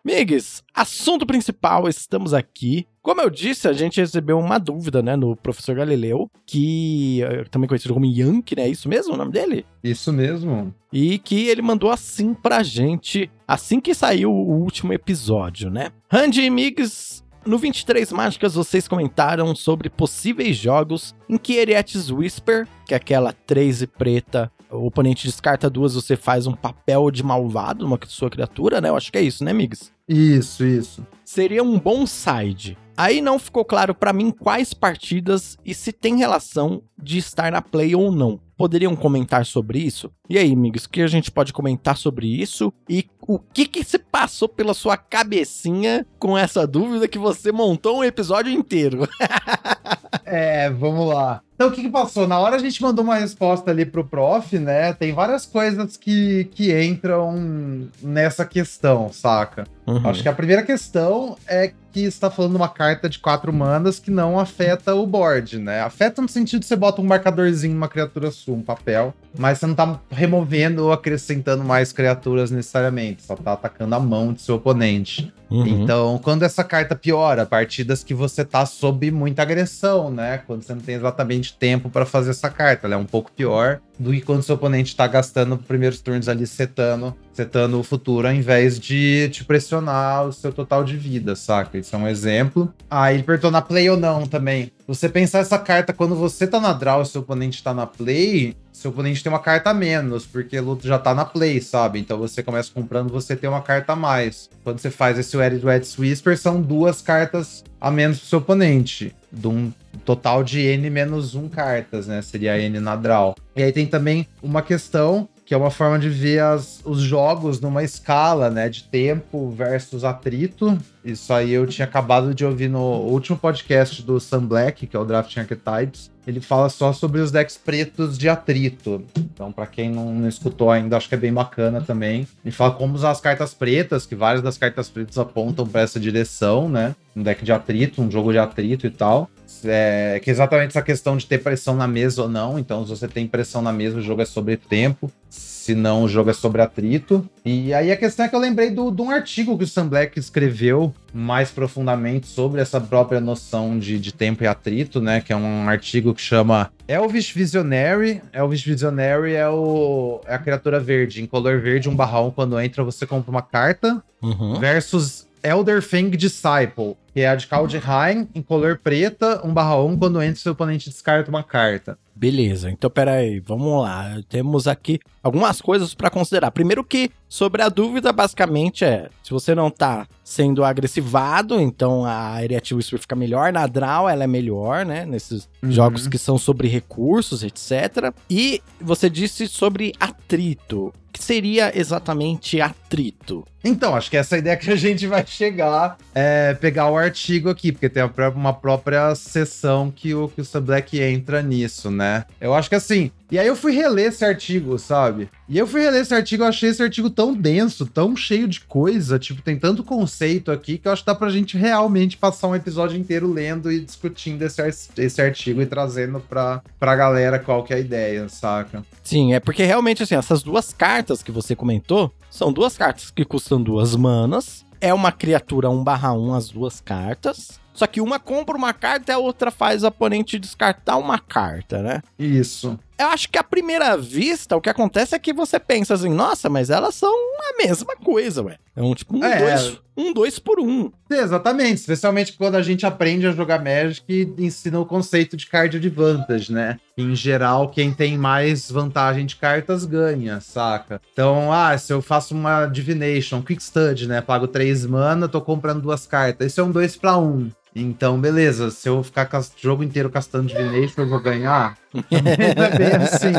Migs, assunto principal, estamos aqui. Como eu disse, a gente recebeu uma dúvida, né, no professor Galileu, que é também conhecido como Yankee, né? É isso mesmo o nome dele? Isso mesmo. E que ele mandou assim pra gente, assim que saiu o último episódio, né? Randy e Migs, no 23 Mágicas vocês comentaram sobre possíveis jogos em que Erietes Whisper, que é aquela 3 e preta, o oponente descarta duas, você faz um papel de malvado numa sua criatura, né? Eu acho que é isso, né, Migs? Isso, isso. Seria um bom side. Aí não ficou claro pra mim quais partidas e se tem relação de estar na play ou não. Poderiam comentar sobre isso? E aí, amigos, o que a gente pode comentar sobre isso? E o que que se passou pela sua cabecinha com essa dúvida que você montou um episódio inteiro? [laughs] É, vamos lá. Então, o que, que passou? Na hora a gente mandou uma resposta ali pro prof, né? Tem várias coisas que, que entram nessa questão, saca? Uhum. Acho que a primeira questão é que está falando uma carta de quatro manas que não afeta o board, né? Afeta no sentido de você bota um marcadorzinho numa criatura sua, um papel, mas você não tá removendo ou acrescentando mais criaturas necessariamente, só tá atacando a mão do seu oponente. Uhum. Então, quando essa carta piora, partidas que você tá sob muita agressão, né? Quando você não tem exatamente tempo para fazer essa carta, ela é um pouco pior do que quando seu oponente tá gastando os primeiros turnos ali setando, setando o futuro, ao invés de te pressionar o seu total de vida, saca? Isso é um exemplo. Ah, ele perguntou na play ou não também. Você pensar essa carta quando você tá na draw e seu oponente tá na play, seu oponente tem uma carta a menos, porque o luto já tá na play, sabe? Então você começa comprando, você tem uma carta a mais. Quando você faz esse Wedded Whisper, são duas cartas a menos pro seu oponente. De um total de N menos 1 cartas, né? Seria N na draw. E aí tem também uma questão que é uma forma de ver as, os jogos numa escala, né, de tempo versus atrito. Isso aí eu tinha acabado de ouvir no último podcast do Sam Black, que é o Drafting Archetypes. Ele fala só sobre os decks pretos de atrito. Então, para quem não, não, escutou ainda, acho que é bem bacana também. Ele fala como usar as cartas pretas, que várias das cartas pretas apontam para essa direção, né? Um deck de atrito, um jogo de atrito e tal. É, que é exatamente essa questão de ter pressão na mesa ou não. Então, se você tem pressão na mesa, o jogo é sobre tempo. Se não, o jogo é sobre atrito. E aí a questão é que eu lembrei do, de um artigo que o Sam Black escreveu mais profundamente sobre essa própria noção de, de tempo e atrito, né? Que é um artigo que chama Elvis Visionary. Elvis Visionary é, o, é a criatura verde, em color verde, um barra um, quando entra você compra uma carta. Uhum. Versus Elder Fang Disciple, que é a de Kaldheim, em color preta, 1 barra 1, quando entra seu oponente descarta uma carta. Beleza, então peraí, vamos lá. Temos aqui algumas coisas para considerar. Primeiro que, sobre a dúvida, basicamente é, se você não tá sendo agressivado, então a Eriatil Whisper fica melhor, na Draw ela é melhor, né, nesses Uhum. jogos que são sobre recursos, etc. E você disse sobre atrito. O que seria exatamente atrito? Então, acho que essa é a ideia que a gente vai chegar é pegar o artigo aqui, porque tem uma própria sessão que o, que o Sam Black entra nisso, né? Eu acho que assim. E aí eu fui reler esse artigo, sabe? E eu fui reler esse artigo, eu achei esse artigo tão denso, tão cheio de coisa, tipo, tem tanto conceito aqui que eu acho que dá pra gente realmente passar um episódio inteiro lendo e discutindo esse, esse artigo e trazendo pra, pra galera qual que é a ideia, saca? Sim, é porque realmente, assim, essas duas cartas que você comentou são duas cartas que custam duas manas. É uma criatura 1 barra 1 as duas cartas. Só que uma compra uma carta e a outra faz o oponente descartar uma carta, né? Isso. Eu acho que à primeira vista, o que acontece é que você pensa assim, nossa, mas elas são a mesma coisa, ué. É um tipo um É. dois, um dois por um. Exatamente, especialmente quando a gente aprende a jogar Magic e ensina o conceito de card advantage, né? Em geral, quem tem mais vantagem de cartas ganha, saca? Então, ah, se eu faço uma Divination, Quick Stud, né? Pago 3 mana, tô comprando duas cartas. Isso é um 2 para 1. Então, beleza, se eu ficar o jogo inteiro castando Divination, eu vou ganhar? É [laughs] bem assim.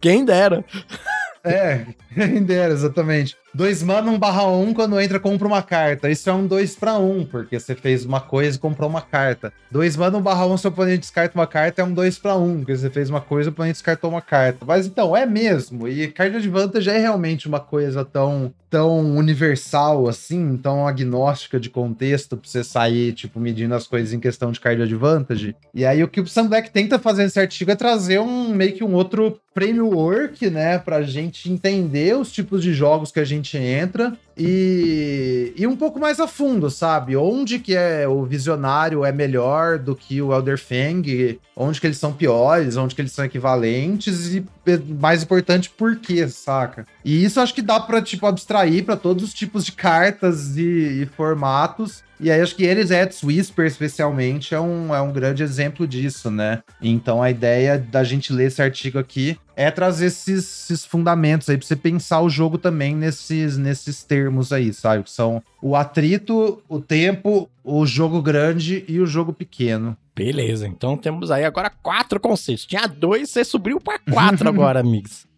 Quem dera. É, [laughs] quem dera, exatamente. 2 mana, 1 barra 1, quando entra, compra uma carta. Isso é um 2 para 1, porque você fez uma coisa e comprou uma carta. 2 mana, 1 barra 1, seu oponente descarta uma carta, é um 2 para 1, porque você fez uma coisa e o oponente descartou uma carta. Mas então, é mesmo. E card advantage é realmente uma coisa tão, tão universal assim, tão agnóstica de contexto, pra você sair, tipo, medindo as coisas em questão de card advantage. E aí o que o Sam Black tenta fazer nesse artigo é trazer um meio que um outro framework, né, pra gente entender os tipos de jogos que a gente gente entra e, e um pouco mais a fundo, sabe? Onde que é o visionário é melhor do que o Elder Fang, onde que eles são piores, onde que eles são equivalentes e mais importante por quê, saca? E isso acho que dá para tipo abstrair para todos os tipos de cartas e, e formatos e aí acho que eles, Eds Whisper, especialmente, é um, é um grande exemplo disso, né? Então a ideia da gente ler esse artigo aqui é trazer esses, esses fundamentos aí pra você pensar o jogo também nesses, nesses termos aí, sabe? Que são o atrito, o tempo, o jogo grande e o jogo pequeno. Beleza, então temos aí agora quatro conceitos. Tinha dois, você subiu para quatro [laughs] agora, amigos.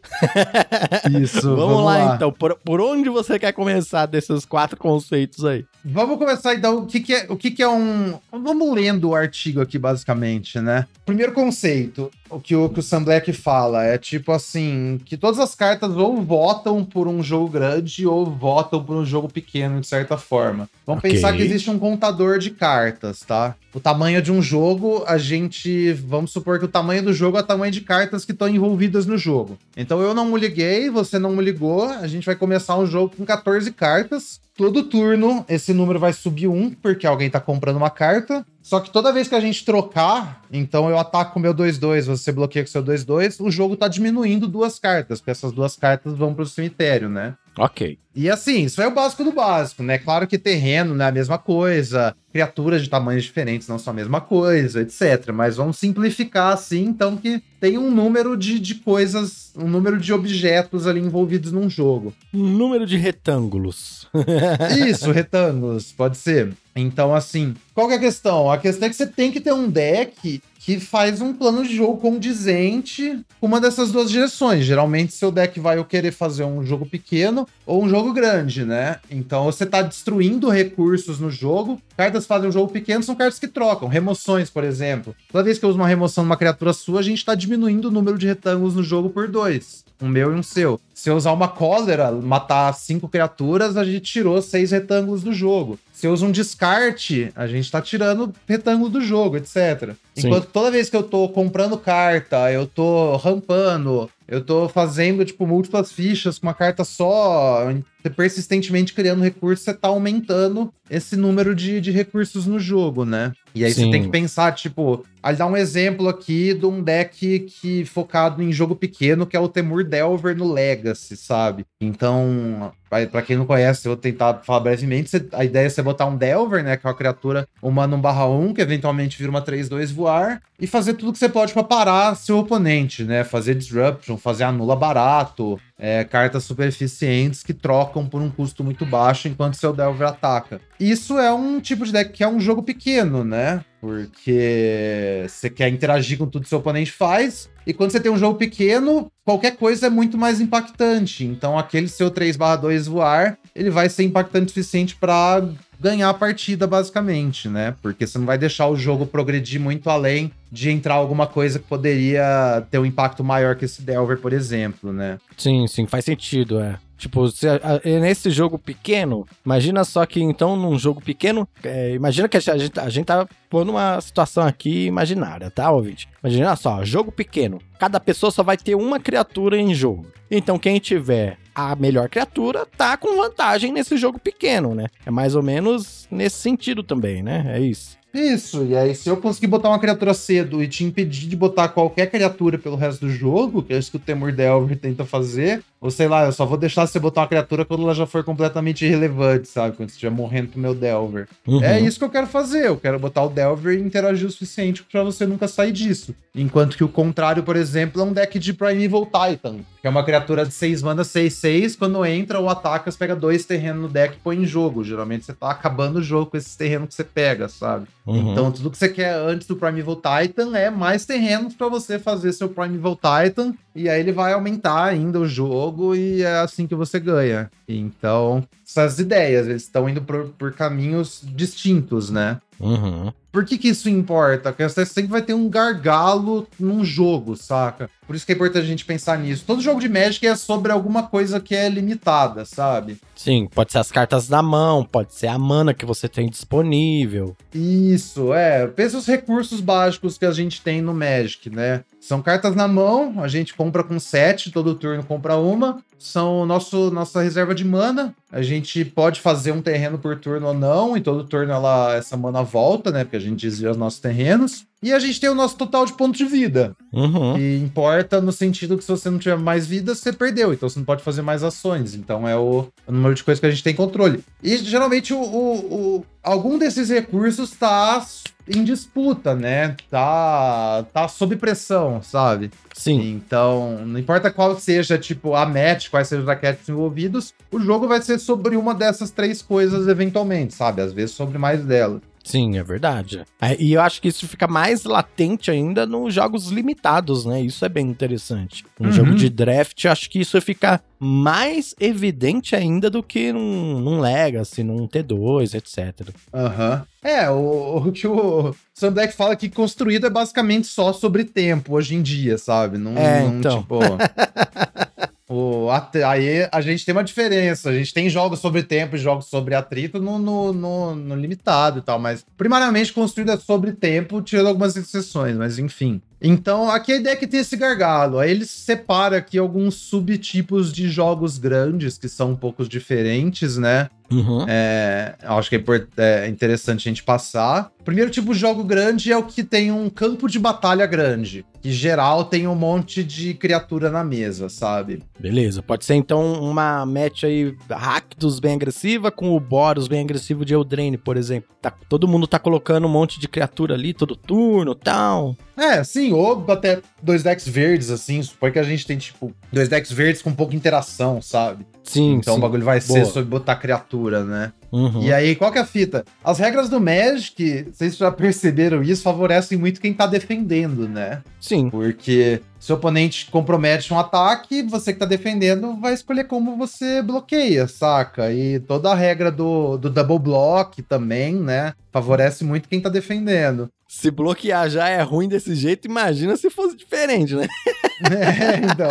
Isso, [laughs] vamos, vamos lá, lá, então. Por, por onde você quer começar desses quatro conceitos aí? Vamos começar então. O que, que é, o que, que é um. Vamos lendo o artigo aqui, basicamente, né? Primeiro conceito, o que o, que o Sam Black fala é tipo assim: que todas as cartas ou votam por um jogo grande ou votam por um jogo pequeno, de certa forma. Vamos okay. pensar que existe um contador de cartas, tá? O tamanho de um jogo, a gente. Vamos supor que o tamanho do jogo é o tamanho de cartas que estão envolvidas no jogo. Então eu não me liguei, você não me ligou, a gente vai começar um jogo com 14 cartas. Todo turno, esse número vai subir um, porque alguém tá comprando uma carta. Só que toda vez que a gente trocar, então eu ataco com o meu 2-2, você bloqueia com o seu 2-2, o jogo tá diminuindo duas cartas, porque essas duas cartas vão pro cemitério, né? Ok. E assim, isso é o básico do básico, né? Claro que terreno não é a mesma coisa, criaturas de tamanhos diferentes não são a mesma coisa, etc. Mas vamos simplificar assim, então, que tem um número de, de coisas, um número de objetos ali envolvidos num jogo. Um número de retângulos. [laughs] Isso, retângulos, pode ser. Então, assim, qual é a questão? A questão é que você tem que ter um deck que faz um plano de jogo condizente com uma dessas duas direções. Geralmente, seu deck vai querer fazer um jogo pequeno ou um jogo grande, né? Então, você tá destruindo recursos no jogo. Cartas fazem um jogo pequeno são cartas que trocam. Remoções, por exemplo. Toda vez que eu uso uma remoção numa criatura sua, a gente tá diminuindo o número de retângulos no jogo por dois. Um meu e um seu. Se eu usar uma cólera, matar cinco criaturas, a gente tirou seis retângulos do jogo. Se eu uso um descarte, a gente tá tirando retângulo do jogo, etc. Sim. Enquanto toda vez que eu tô comprando carta, eu tô rampando, eu tô fazendo, tipo, múltiplas fichas com uma carta só, persistentemente criando recursos, você tá aumentando esse número de, de recursos no jogo, né? E aí Sim. você tem que pensar, tipo, aí dá um exemplo aqui de um deck que focado em jogo pequeno, que é o Temur Delver no Legacy, sabe? Então, para quem não conhece, eu vou tentar falar brevemente. a ideia é você botar um Delver, né? Que é uma criatura humana 1 barra 1, que eventualmente vira uma 3-2 voar, e fazer tudo que você pode para parar seu oponente, né? Fazer Disruption, fazer anula barato, é, cartas super eficientes que trocam por um custo muito baixo enquanto seu Delver ataca. Isso é um tipo de deck que é um jogo pequeno, né? Porque você quer interagir com tudo que seu oponente faz, e quando você tem um jogo pequeno, qualquer coisa é muito mais impactante. Então aquele seu 3/2 voar, ele vai ser impactante o suficiente para ganhar a partida, basicamente, né? Porque você não vai deixar o jogo progredir muito além de entrar alguma coisa que poderia ter um impacto maior que esse Delver, por exemplo, né? Sim, sim, faz sentido, é. Tipo, se, a, nesse jogo pequeno, imagina só que então num jogo pequeno, é, imagina que a gente, a gente tá pondo uma situação aqui imaginária, tá, ouvinte? Imagina só, jogo pequeno. Cada pessoa só vai ter uma criatura em jogo. Então quem tiver a melhor criatura tá com vantagem nesse jogo pequeno, né? É mais ou menos nesse sentido também, né? É isso. Isso, e aí se eu conseguir botar uma criatura cedo e te impedir de botar qualquer criatura pelo resto do jogo, que é isso que o Temur Delver tenta fazer, ou sei lá, eu só vou deixar você botar uma criatura quando ela já for completamente irrelevante, sabe? Quando você estiver morrendo pro meu Delver. Uhum. É isso que eu quero fazer, eu quero botar o Delver e interagir o suficiente para você nunca sair disso. Enquanto que o contrário, por exemplo, é um deck de Primeval Titan, que é uma criatura de 6 mana 6-6, quando entra ou ataca, você pega dois terrenos no deck e põe em jogo. Geralmente você tá acabando o jogo com esses terrenos que você pega, sabe? Uhum. Então tudo que você quer antes do Primeval Titan é mais terrenos para você fazer seu Primeval Titan, e aí ele vai aumentar ainda o jogo e é assim que você ganha. Então, essas ideias, eles estão indo por, por caminhos distintos, né? Uhum. Por que, que isso importa? Porque você sempre vai ter um gargalo num jogo, saca? Por isso que é importante a gente pensar nisso. Todo jogo de Magic é sobre alguma coisa que é limitada, sabe? Sim, pode ser as cartas na mão, pode ser a mana que você tem disponível. Isso, é. Pensa os recursos básicos que a gente tem no Magic, né? São cartas na mão, a gente compra com sete, todo turno compra uma. São nosso, nossa reserva de mana. A gente pode fazer um terreno por turno ou não, e todo turno ela, essa mana volta, né? Porque a gente desvia os nossos terrenos. E a gente tem o nosso total de pontos de vida. Uhum. Que importa no sentido que se você não tiver mais vida, você perdeu. Então você não pode fazer mais ações. Então é o, o número de coisas que a gente tem controle. E geralmente o, o, o algum desses recursos está em disputa, né? Tá, tá sob pressão, sabe? Sim. Então, não importa qual seja, tipo, a match, quais sejam os arquétipos envolvidos, o jogo vai ser sobre uma dessas três coisas eventualmente, sabe? Às vezes sobre mais delas. Sim, é verdade. É, e eu acho que isso fica mais latente ainda nos jogos limitados, né? Isso é bem interessante. Um Uhum. jogo de draft, eu acho que isso fica mais evidente ainda do que num, num Legacy, num T2, etc. Aham. É, o, o que o Sam Black fala que construído é basicamente só sobre tempo hoje em dia, sabe? Não, É, não, então. tipo. [laughs] o, aí a gente tem uma diferença. A gente tem jogos sobre tempo e jogos sobre atrito no, no, no- no limitado e tal, mas primariamente construído é sobre tempo, tirando algumas exceções, mas enfim. Então, aqui a ideia é que tem esse gargalo. Aí ele separa aqui alguns subtipos de jogos grandes que são um pouco diferentes, né? Uhum. É, eu acho que é, é interessante a gente passar. Primeiro tipo de jogo grande é o que tem um campo de batalha grande. Que geral tem um monte de criatura na mesa, sabe? Beleza, pode ser então uma match aí Rakdos bem agressiva com o Boros bem agressivo de Eldraine, por exemplo. Tá- todo mundo tá colocando um monte de criatura ali todo turno tal. É, sim, ou até dois decks verdes, assim. Supõe que a gente tem, tipo, dois decks verdes com pouca interação, sabe? Sim, então sim. o bagulho vai Boa. ser sobre botar criatura, né? Uhum. E aí, qual que é a fita? As regras do Magic, vocês já perceberam isso, favorecem muito quem tá defendendo, né? Sim, Porque se o oponente compromete um ataque, você que tá defendendo vai escolher como você bloqueia, saca? E toda a regra do, do double block também, né? Favorece muito quem tá defendendo. Se bloquear já é ruim desse jeito, imagina se fosse diferente, né? [laughs] É, então.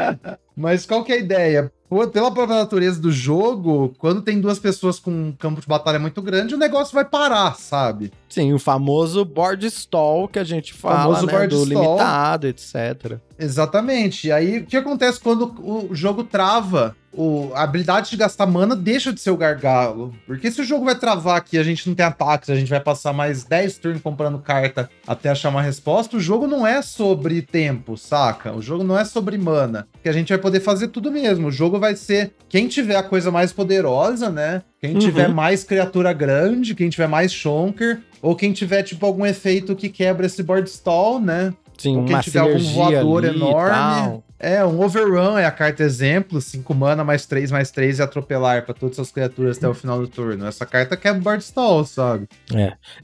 [laughs] Mas qual que é a ideia? Pela própria natureza do jogo, quando tem duas pessoas com um campo de batalha muito grande, o negócio vai parar, sabe? Sim, o famoso board stall que a gente fala, Famoso né, board do stall. limitado, etc. Exatamente. E aí, o que acontece quando o jogo trava? O, a habilidade de gastar mana deixa de ser o gargalo. Porque se o jogo vai travar aqui, a gente não tem ataques, a gente vai passar mais 10 turnos comprando carta até achar uma resposta, o jogo não é sobre tempo, saca? O jogo não é sobre mana. Que a gente vai poder fazer tudo mesmo. O jogo vai ser quem tiver a coisa mais poderosa, né? Quem Uhum. tiver mais criatura grande, quem tiver mais shonker, ou quem tiver, tipo, algum efeito que quebra esse board stall, né? Sim, Ou quem tiver algum voador ali enorme. É, um overrun é a carta exemplo, 5 mana, mais 3, mais 3 e atropelar pra todas as criaturas até o final do turno. Essa carta quebra board stall, sabe?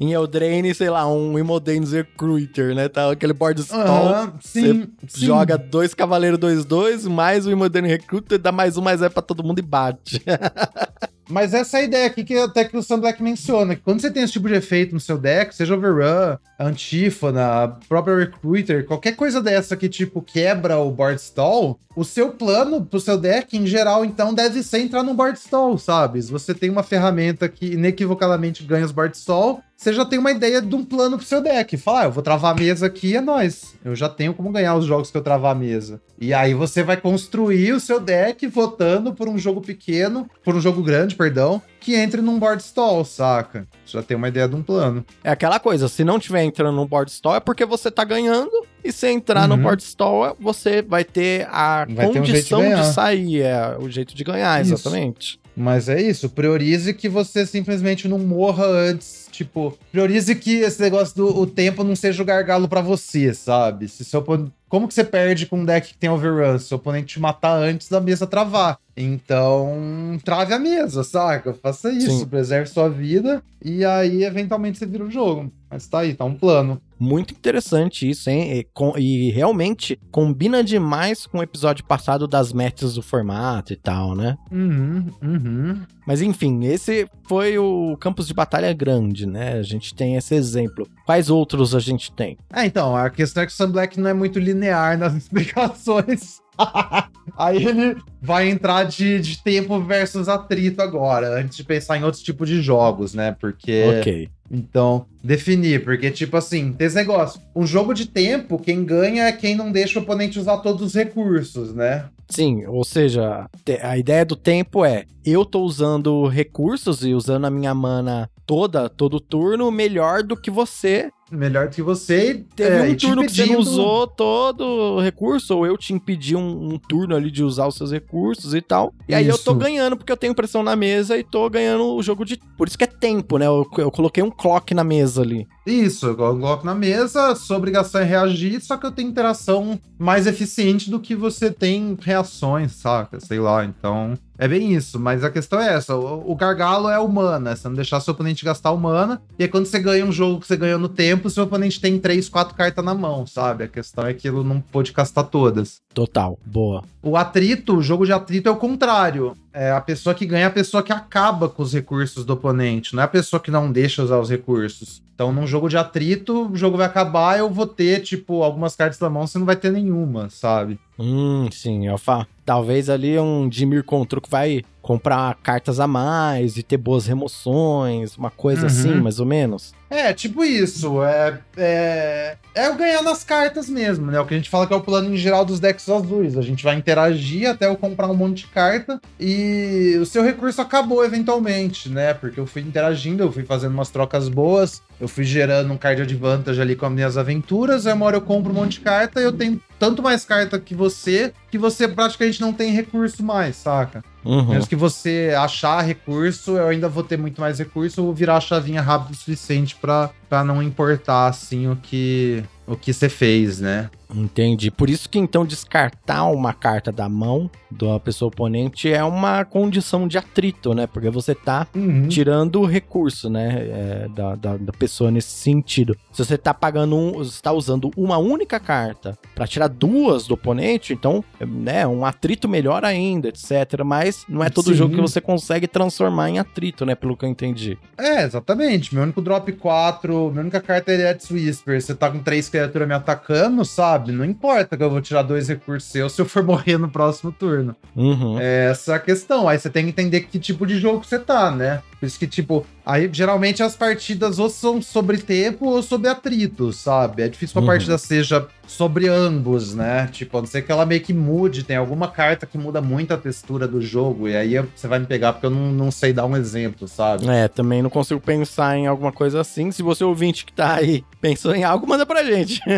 Em Eldraine, sei lá, um Imodane's Recruiter, né? Tá aquele board stall. Aham, sim, sim. Joga dois Cavaleiros 2-2, mais o Imodane Recruiter, dá mais um, mais é pra todo mundo e bate. [laughs] Mas essa é ideia aqui que até que o Sam Black menciona, que quando você tem esse tipo de efeito no seu deck, seja overrun, antífona, própria recruiter, qualquer coisa dessa que tipo quebra o board stall, o seu plano pro seu deck em geral então deve ser entrar no board stall, sabe? Se você tem uma ferramenta que inequivocadamente ganha os board stall, você já tem uma ideia de um plano pro seu deck. Fala, ah, eu vou travar a mesa aqui, é nóis. Eu já tenho como ganhar os jogos que eu travar a mesa. E aí você vai construir o seu deck votando por um jogo pequeno, por um jogo grande, perdão, que entre num board stall, saca? Você já tem uma ideia de um plano. É aquela coisa, se não tiver entrando no board stall é porque você tá ganhando, e se entrar no Uhum. board stall, você vai ter a Vai ter um de condição de, sair, é o jeito de ganhar, Isso. exatamente. Mas é isso, priorize que você simplesmente não morra antes. Tipo, priorize que esse negócio do o tempo não seja o gargalo pra você, sabe? Se seu Como que você perde com um deck que tem overrun? Se o oponente te matar antes da mesa travar. Então, trave a mesa, saca? Faça isso, Sim. preserve sua vida e aí, eventualmente, você vira o jogo. Mas tá aí, tá um plano. Muito interessante isso, hein? E, com, e realmente combina demais com o episódio passado das metas do formato e tal, né? Uhum, uhum. Mas enfim, esse foi o campus de batalha grande, né? A gente tem esse exemplo. Quais outros a gente tem? É, então, a questão é que o Sam Black não é muito linear nas [laughs] explicações. [laughs] Aí ele vai entrar de, de tempo versus atrito agora, antes de pensar em outros tipos de jogos, né? Porque. Ok. Então, definir, porque, tipo assim, tem esse negócio. Um jogo de tempo, quem ganha é quem não deixa o oponente usar todos os recursos, né? Sim, ou seja, a ideia do tempo é eu tô usando recursos e usando a minha mana toda, todo turno, melhor do que você. Melhor do que você. e, Teve é, um turno que você não usou todo o recurso, ou eu te impedi um, um turno ali de usar os seus recursos e tal. E aí eu tô Isso. ganhando porque eu tenho pressão na mesa e tô ganhando o jogo de. Por isso que é tempo, né? Eu, eu coloquei um clock na mesa ali. Isso, eu coloco na mesa, sua obrigação é reagir, só que eu tenho interação mais eficiente do que você tem reações, saca? Sei lá, então. É bem isso, mas a questão é essa: o, o gargalo é humana, você não deixar seu oponente gastar humana, e aí quando você ganha um jogo que você ganhou no tempo, seu oponente tem três, quatro cartas na mão, sabe? A questão é que ele não pôde castar todas. Total, boa. O atrito, o jogo de atrito é o contrário. É a pessoa que ganha é a pessoa que acaba com os recursos do oponente, não é a pessoa que não deixa usar os recursos. Então, num jogo de atrito, o jogo vai acabar, eu vou ter, tipo, algumas cartas na mão, você não vai ter nenhuma, sabe? Hum, sim, eu. Talvez ali um Dimir Contru que vai comprar cartas a mais e ter boas remoções, uma coisa Uhum. assim, mais ou menos. É, tipo isso. É, é, é o ganhar nas cartas mesmo, né? O que a gente fala que é o plano em geral dos decks azuis. A gente vai interagir até eu comprar um monte de carta e o seu recurso acabou eventualmente, né? Porque eu fui interagindo, eu fui fazendo umas trocas boas, eu fui gerando um card advantage ali com as minhas aventuras. Aí uma hora eu compro um monte de carta e eu tenho tanto mais carta que você, que você praticamente não tem recurso mais, saca? Uhum. Mesmo que você achar recurso, eu ainda vou ter muito mais recurso, eu vou virar a chavinha rápido o suficiente pra pra não importar, assim, o que o que você fez, né? Entendi. Por isso que então descartar uma carta da mão da pessoa oponente é uma condição de atrito, né? Porque você tá Uhum. tirando o recurso, né? é, da, da, da pessoa nesse sentido. Se você tá pagando um, você tá usando uma única carta pra tirar duas do oponente, então, né, um atrito melhor ainda, etc. Mas não é todo Sim. jogo que você consegue transformar em atrito, né? Pelo que eu entendi. É, exatamente. Meu único drop 4, minha única carta é Death's Whisper. Você tá com três criaturas me atacando, sabe? Não importa que eu vou tirar dois recursos seus se eu for [laughs] morrer no próximo turno. Uhum. É essa é a questão. Aí você tem que entender que tipo de jogo você tá, né? Por isso que, tipo, aí geralmente as partidas ou são sobre tempo ou sobre atrito, sabe? É difícil que a Uhum. partida seja sobre ambos, né? Tipo, a não ser que ela meio que mude, tem alguma carta que muda muito a textura do jogo, e aí você vai me pegar porque eu não, não sei dar um exemplo, sabe? É, também não consigo pensar em alguma coisa assim. Se você ouvinte que tá aí pensou em algo, manda pra gente. [laughs]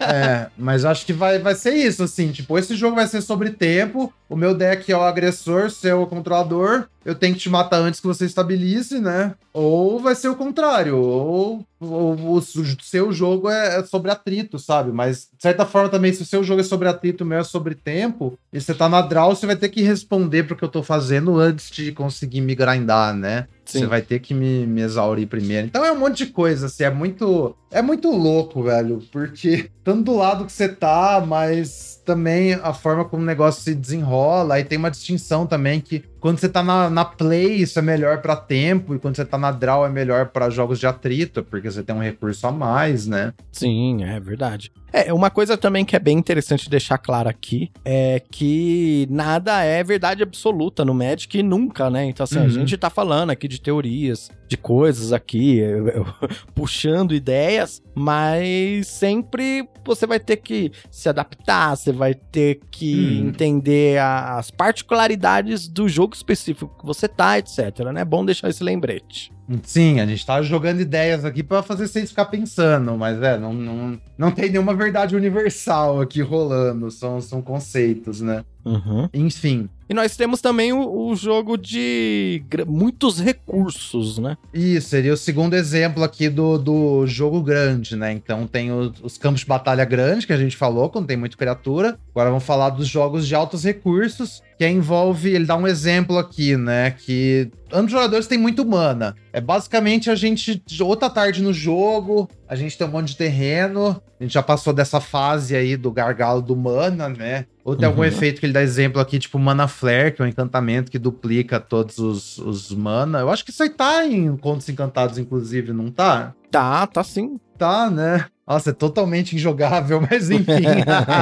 É, mas acho que vai, vai ser isso, assim. Tipo, esse jogo vai ser sobre tempo. O meu deck é o agressor, seu controlador. Eu tenho que te matar antes que você estabilize, né? Ou vai ser o contrário. Ou, ou o seu jogo é, é sobre atrito, sabe? Mas, de certa forma, também, se o seu jogo é sobre atrito, o meu é sobre tempo, e você tá na draw, você vai ter que responder pro que eu tô fazendo antes de conseguir me grindar, né? Sim. Você vai ter que me, me exaurir primeiro. Então é um monte de coisa, assim, é muito. É muito louco, velho. Porque [laughs] tanto do lado que você tá, mas também a forma como o negócio se desenrola. Aí tem uma distinção também que quando você tá na, na play, isso é melhor pra tempo, e quando você tá na draw é melhor pra jogos de atrito, porque você tem um recurso a mais, né? Sim, é verdade. É, uma coisa também que é bem interessante deixar claro aqui é que nada é verdade absoluta no Magic nunca, né? Então, assim, a Uhum. gente tá falando aqui de teorias, de coisas aqui, eu- eu- [laughs] puxando ideias, mas sempre você vai ter que se adaptar, você vai ter que Uhum. entender a- as particularidades do jogo específico que você tá, etc, né? É bom deixar esse lembrete. Sim, a gente tá jogando ideias aqui pra fazer vocês ficar pensando, mas é, não, não, não tem nenhuma verdade universal aqui rolando, são, são conceitos, né? Uhum. Enfim. E nós temos também o, o jogo de muitos recursos, né? Isso, seria o segundo exemplo aqui do, do jogo grande, né? Então tem os, os campos de batalha grande, que a gente falou, quando tem muita criatura. Agora vamos falar dos jogos de altos recursos, que envolve, ele dá um exemplo aqui, né, que ambos jogadores têm muito mana. É basicamente a gente, outra tarde no jogo, a gente tem um monte de terreno, a gente já passou dessa fase aí do gargalo do mana, né? Ou tem uhum. algum efeito que ele dá exemplo aqui, tipo Mana Flare, que é um encantamento que duplica todos os, os mana. Eu acho que isso aí tá em Contos Encantados, inclusive, não tá? Tá, tá sim. Tá, né? Nossa, é totalmente injogável, [laughs] mas enfim.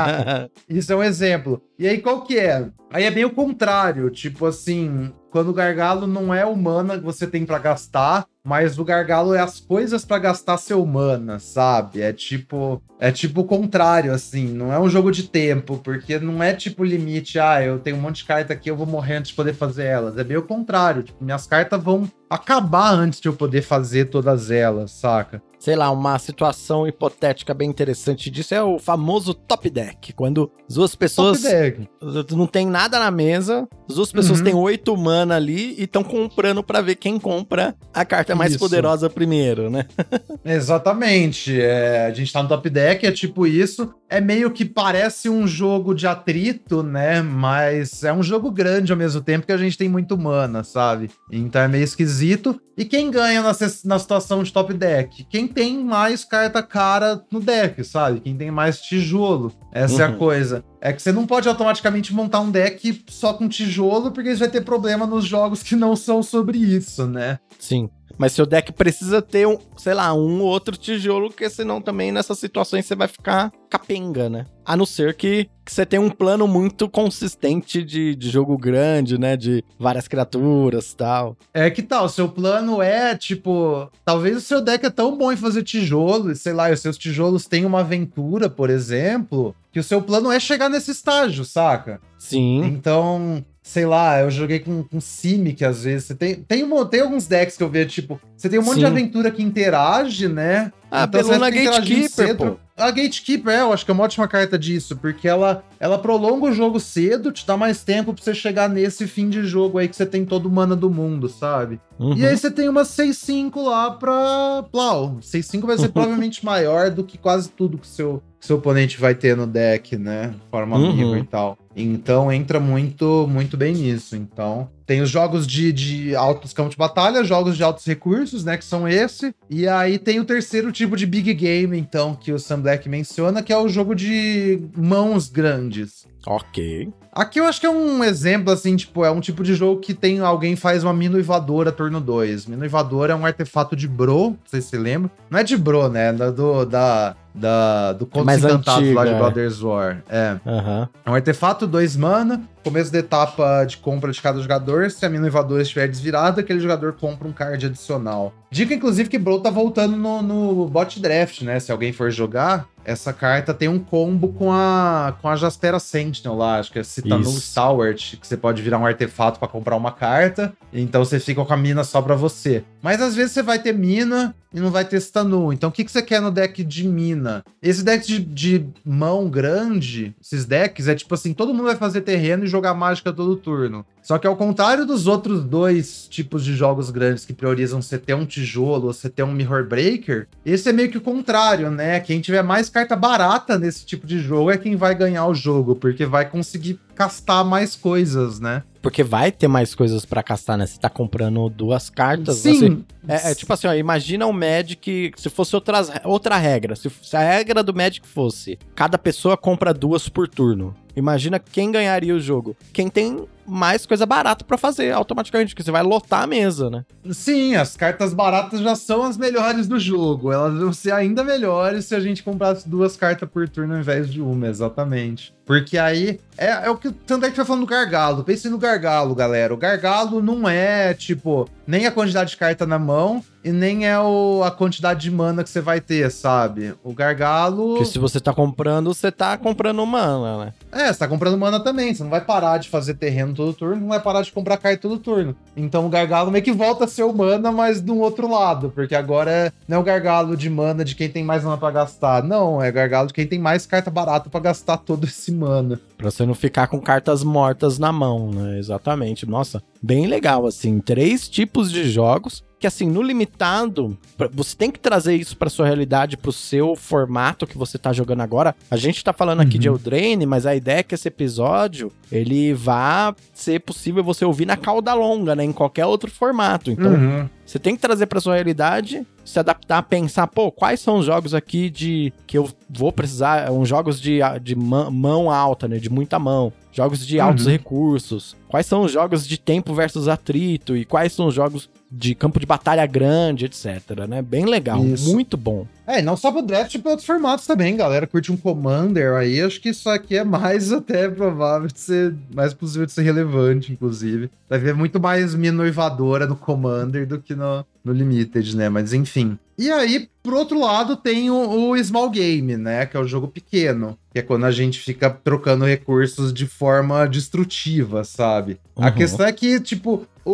[laughs] Isso é um exemplo. E aí, qual que é? Aí é bem o contrário. Tipo assim, quando o gargalo não é o mana que você tem para gastar, mas o gargalo é as coisas para gastar seu mana, sabe? É tipo, é tipo o contrário assim, não é um jogo de tempo, porque não é tipo limite, ah, eu tenho um monte de carta aqui, eu vou morrer antes de poder fazer elas. É bem o contrário, tipo, minhas cartas vão acabar antes de eu poder fazer todas elas, saca? Sei lá, uma situação hipotética bem interessante disso é o famoso top deck. Quando duas pessoas. Top deck. Não tem nada na mesa, as duas pessoas uhum. têm oito mana ali e estão comprando para ver quem compra a carta mais isso. poderosa primeiro, né? [laughs] Exatamente. É, a gente tá no top deck, é tipo isso. É meio que parece um jogo de atrito, né? Mas é um jogo grande ao mesmo tempo que a gente tem muito mana, sabe? Então é meio esquisito. E quem ganha na, na situação de top deck? Quem tem mais carta cara no deck, sabe? Quem tem mais tijolo. Essa uhum. é a uhum. coisa. É que você não pode automaticamente montar um deck só com tijolo, porque você vai ter problema nos jogos que não são sobre isso, né? Sim. Mas seu deck precisa ter, um, sei lá, um ou outro tijolo, porque senão também nessas situações você vai ficar capenga, né? A não ser que, que você tenha um plano muito consistente de, de jogo grande, né? De várias criaturas tal. É que tal, seu plano é, tipo, talvez o seu deck é tão bom em fazer tijolo, sei lá, os seus tijolos têm uma aventura, por exemplo, que o seu plano é chegar nesse estágio, saca? Sim. Então, sei lá, eu joguei com, com Simic às vezes. Você tem, tem, tem alguns decks que eu vejo, tipo, você tem um monte Sim. de aventura que interage, né? Ah, então, pelo na Gatekeeper, pô. A Gatekeeper, é, eu acho que é uma ótima carta disso, porque ela, ela prolonga o jogo cedo, te dá mais tempo pra você chegar nesse fim de jogo aí que você tem todo o mana do mundo, sabe? Uhum. E aí você tem uma 6-5 lá pra Plau. 6-5 vai ser [laughs] provavelmente maior do que quase tudo que seu, que seu oponente vai ter no deck, né? Forma uhum. amigo e tal. Então entra muito, muito bem nisso. Então, tem os jogos de, de altos campos de batalha, jogos de altos recursos, né? Que são esse. E aí tem o terceiro tipo de big game, então, que o Sam Black menciona, que é o jogo de mãos grandes. Ok. Aqui eu acho que é um exemplo, assim, tipo, é um tipo de jogo que tem alguém faz uma minuivadora turno 2. Minuivadora é um artefato de Bro, não sei se você lembra. Não é de Bro, né? Do, da, da, do Contos Encantados lá de é. Brothers War. É. Uhum. É um artefato, dois mana. Começo da etapa de compra de cada jogador. Se a minuivadora estiver desvirada, aquele jogador compra um card adicional. Dica, inclusive, que Bro tá voltando no, no bot draft, né? Se alguém for jogar, essa carta tem um combo com a com a Jaspera Sentinel lá, acho que é Citanu Stalwart, que você pode virar um artefato para comprar uma carta, então você fica com a mina só para você. Mas às vezes você vai ter mina e não vai ter Stanu. Então o que, que você quer no deck de mina? Esse deck de, de mão grande, esses decks, é tipo assim, todo mundo vai fazer terreno e jogar mágica todo turno. Só que ao contrário dos outros dois tipos de jogos grandes que priorizam você ter um tijolo ou você ter um Mirror Breaker, esse é meio que o contrário, né? Quem tiver mais carta barata nesse tipo de jogo é quem vai ganhar o jogo, porque vai conseguir castar mais coisas, né? Porque vai ter mais coisas para castar, né? Você tá comprando duas cartas. Sim. Você... É, é, tipo assim, ó, imagina o Magic se fosse outras, outra regra. Se, se a regra do Magic fosse cada pessoa compra duas por turno. Imagina quem ganharia o jogo. Quem tem mais coisa barata para fazer automaticamente, porque você vai lotar a mesa, né? Sim, as cartas baratas já são as melhores do jogo. Elas vão ser ainda melhores se a gente comprasse duas cartas por turno ao invés de uma, exatamente. Porque aí é, é o que é que tá falando do gargalo. Pense no gargalo, galera. O gargalo não é, tipo, nem a quantidade de carta na mão e nem é o, a quantidade de mana que você vai ter, sabe? O gargalo. Porque se você tá comprando, você tá comprando mana, né? É, você tá comprando mana também. Você não vai parar de fazer terreno todo turno, não vai parar de comprar carta todo turno. Então o gargalo meio que volta a ser o mana, mas do outro lado. Porque agora é, não é o gargalo de mana de quem tem mais mana pra gastar. Não, é o gargalo de quem tem mais carta barata para gastar todo esse mana. Pra você não ficar com cartas mortas na mão, né? Exatamente. Nossa, bem legal, assim. Três tipos de jogos que assim, no limitado, você tem que trazer isso pra sua realidade, pro seu formato que você tá jogando agora. A gente tá falando aqui uhum. de Eldraine, mas a ideia é que esse episódio, ele vá ser possível você ouvir na cauda longa, né? Em qualquer outro formato. Então, uhum. você tem que trazer pra sua realidade, se adaptar, pensar, pô, quais são os jogos aqui de que eu vou precisar, uns jogos de, de mão alta, né? De muita mão. Jogos de altos uhum. recursos. Quais são os jogos de tempo versus atrito e quais são os jogos de campo de batalha grande, etc, né? Bem legal, Isso. muito bom. É, não só pro draft, para outros formatos também, galera. Curte um Commander aí, acho que isso aqui é mais [laughs] até provável de ser, mais possível de ser relevante, inclusive. Vai ver muito mais minha noivadora no Commander do que no, no Limited, né? Mas enfim. E aí, por outro lado, tem o, o, Small Game, né? Que é o jogo pequeno. Que é quando a gente fica trocando recursos de forma destrutiva, sabe? Uhum. A questão é que, tipo, o,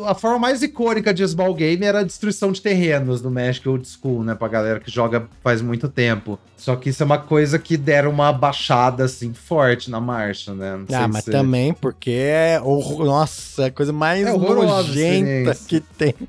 o, a forma mais icônica de Small Game era a destruição de terrenos no Magic Old School, né? Pra galera que joga faz muito tempo. Só que isso é uma coisa que deram uma baixada, assim, forte na marcha, né? Não ah, mas se... também porque é. Nossa, é a coisa mais é nojenta que tem. [laughs]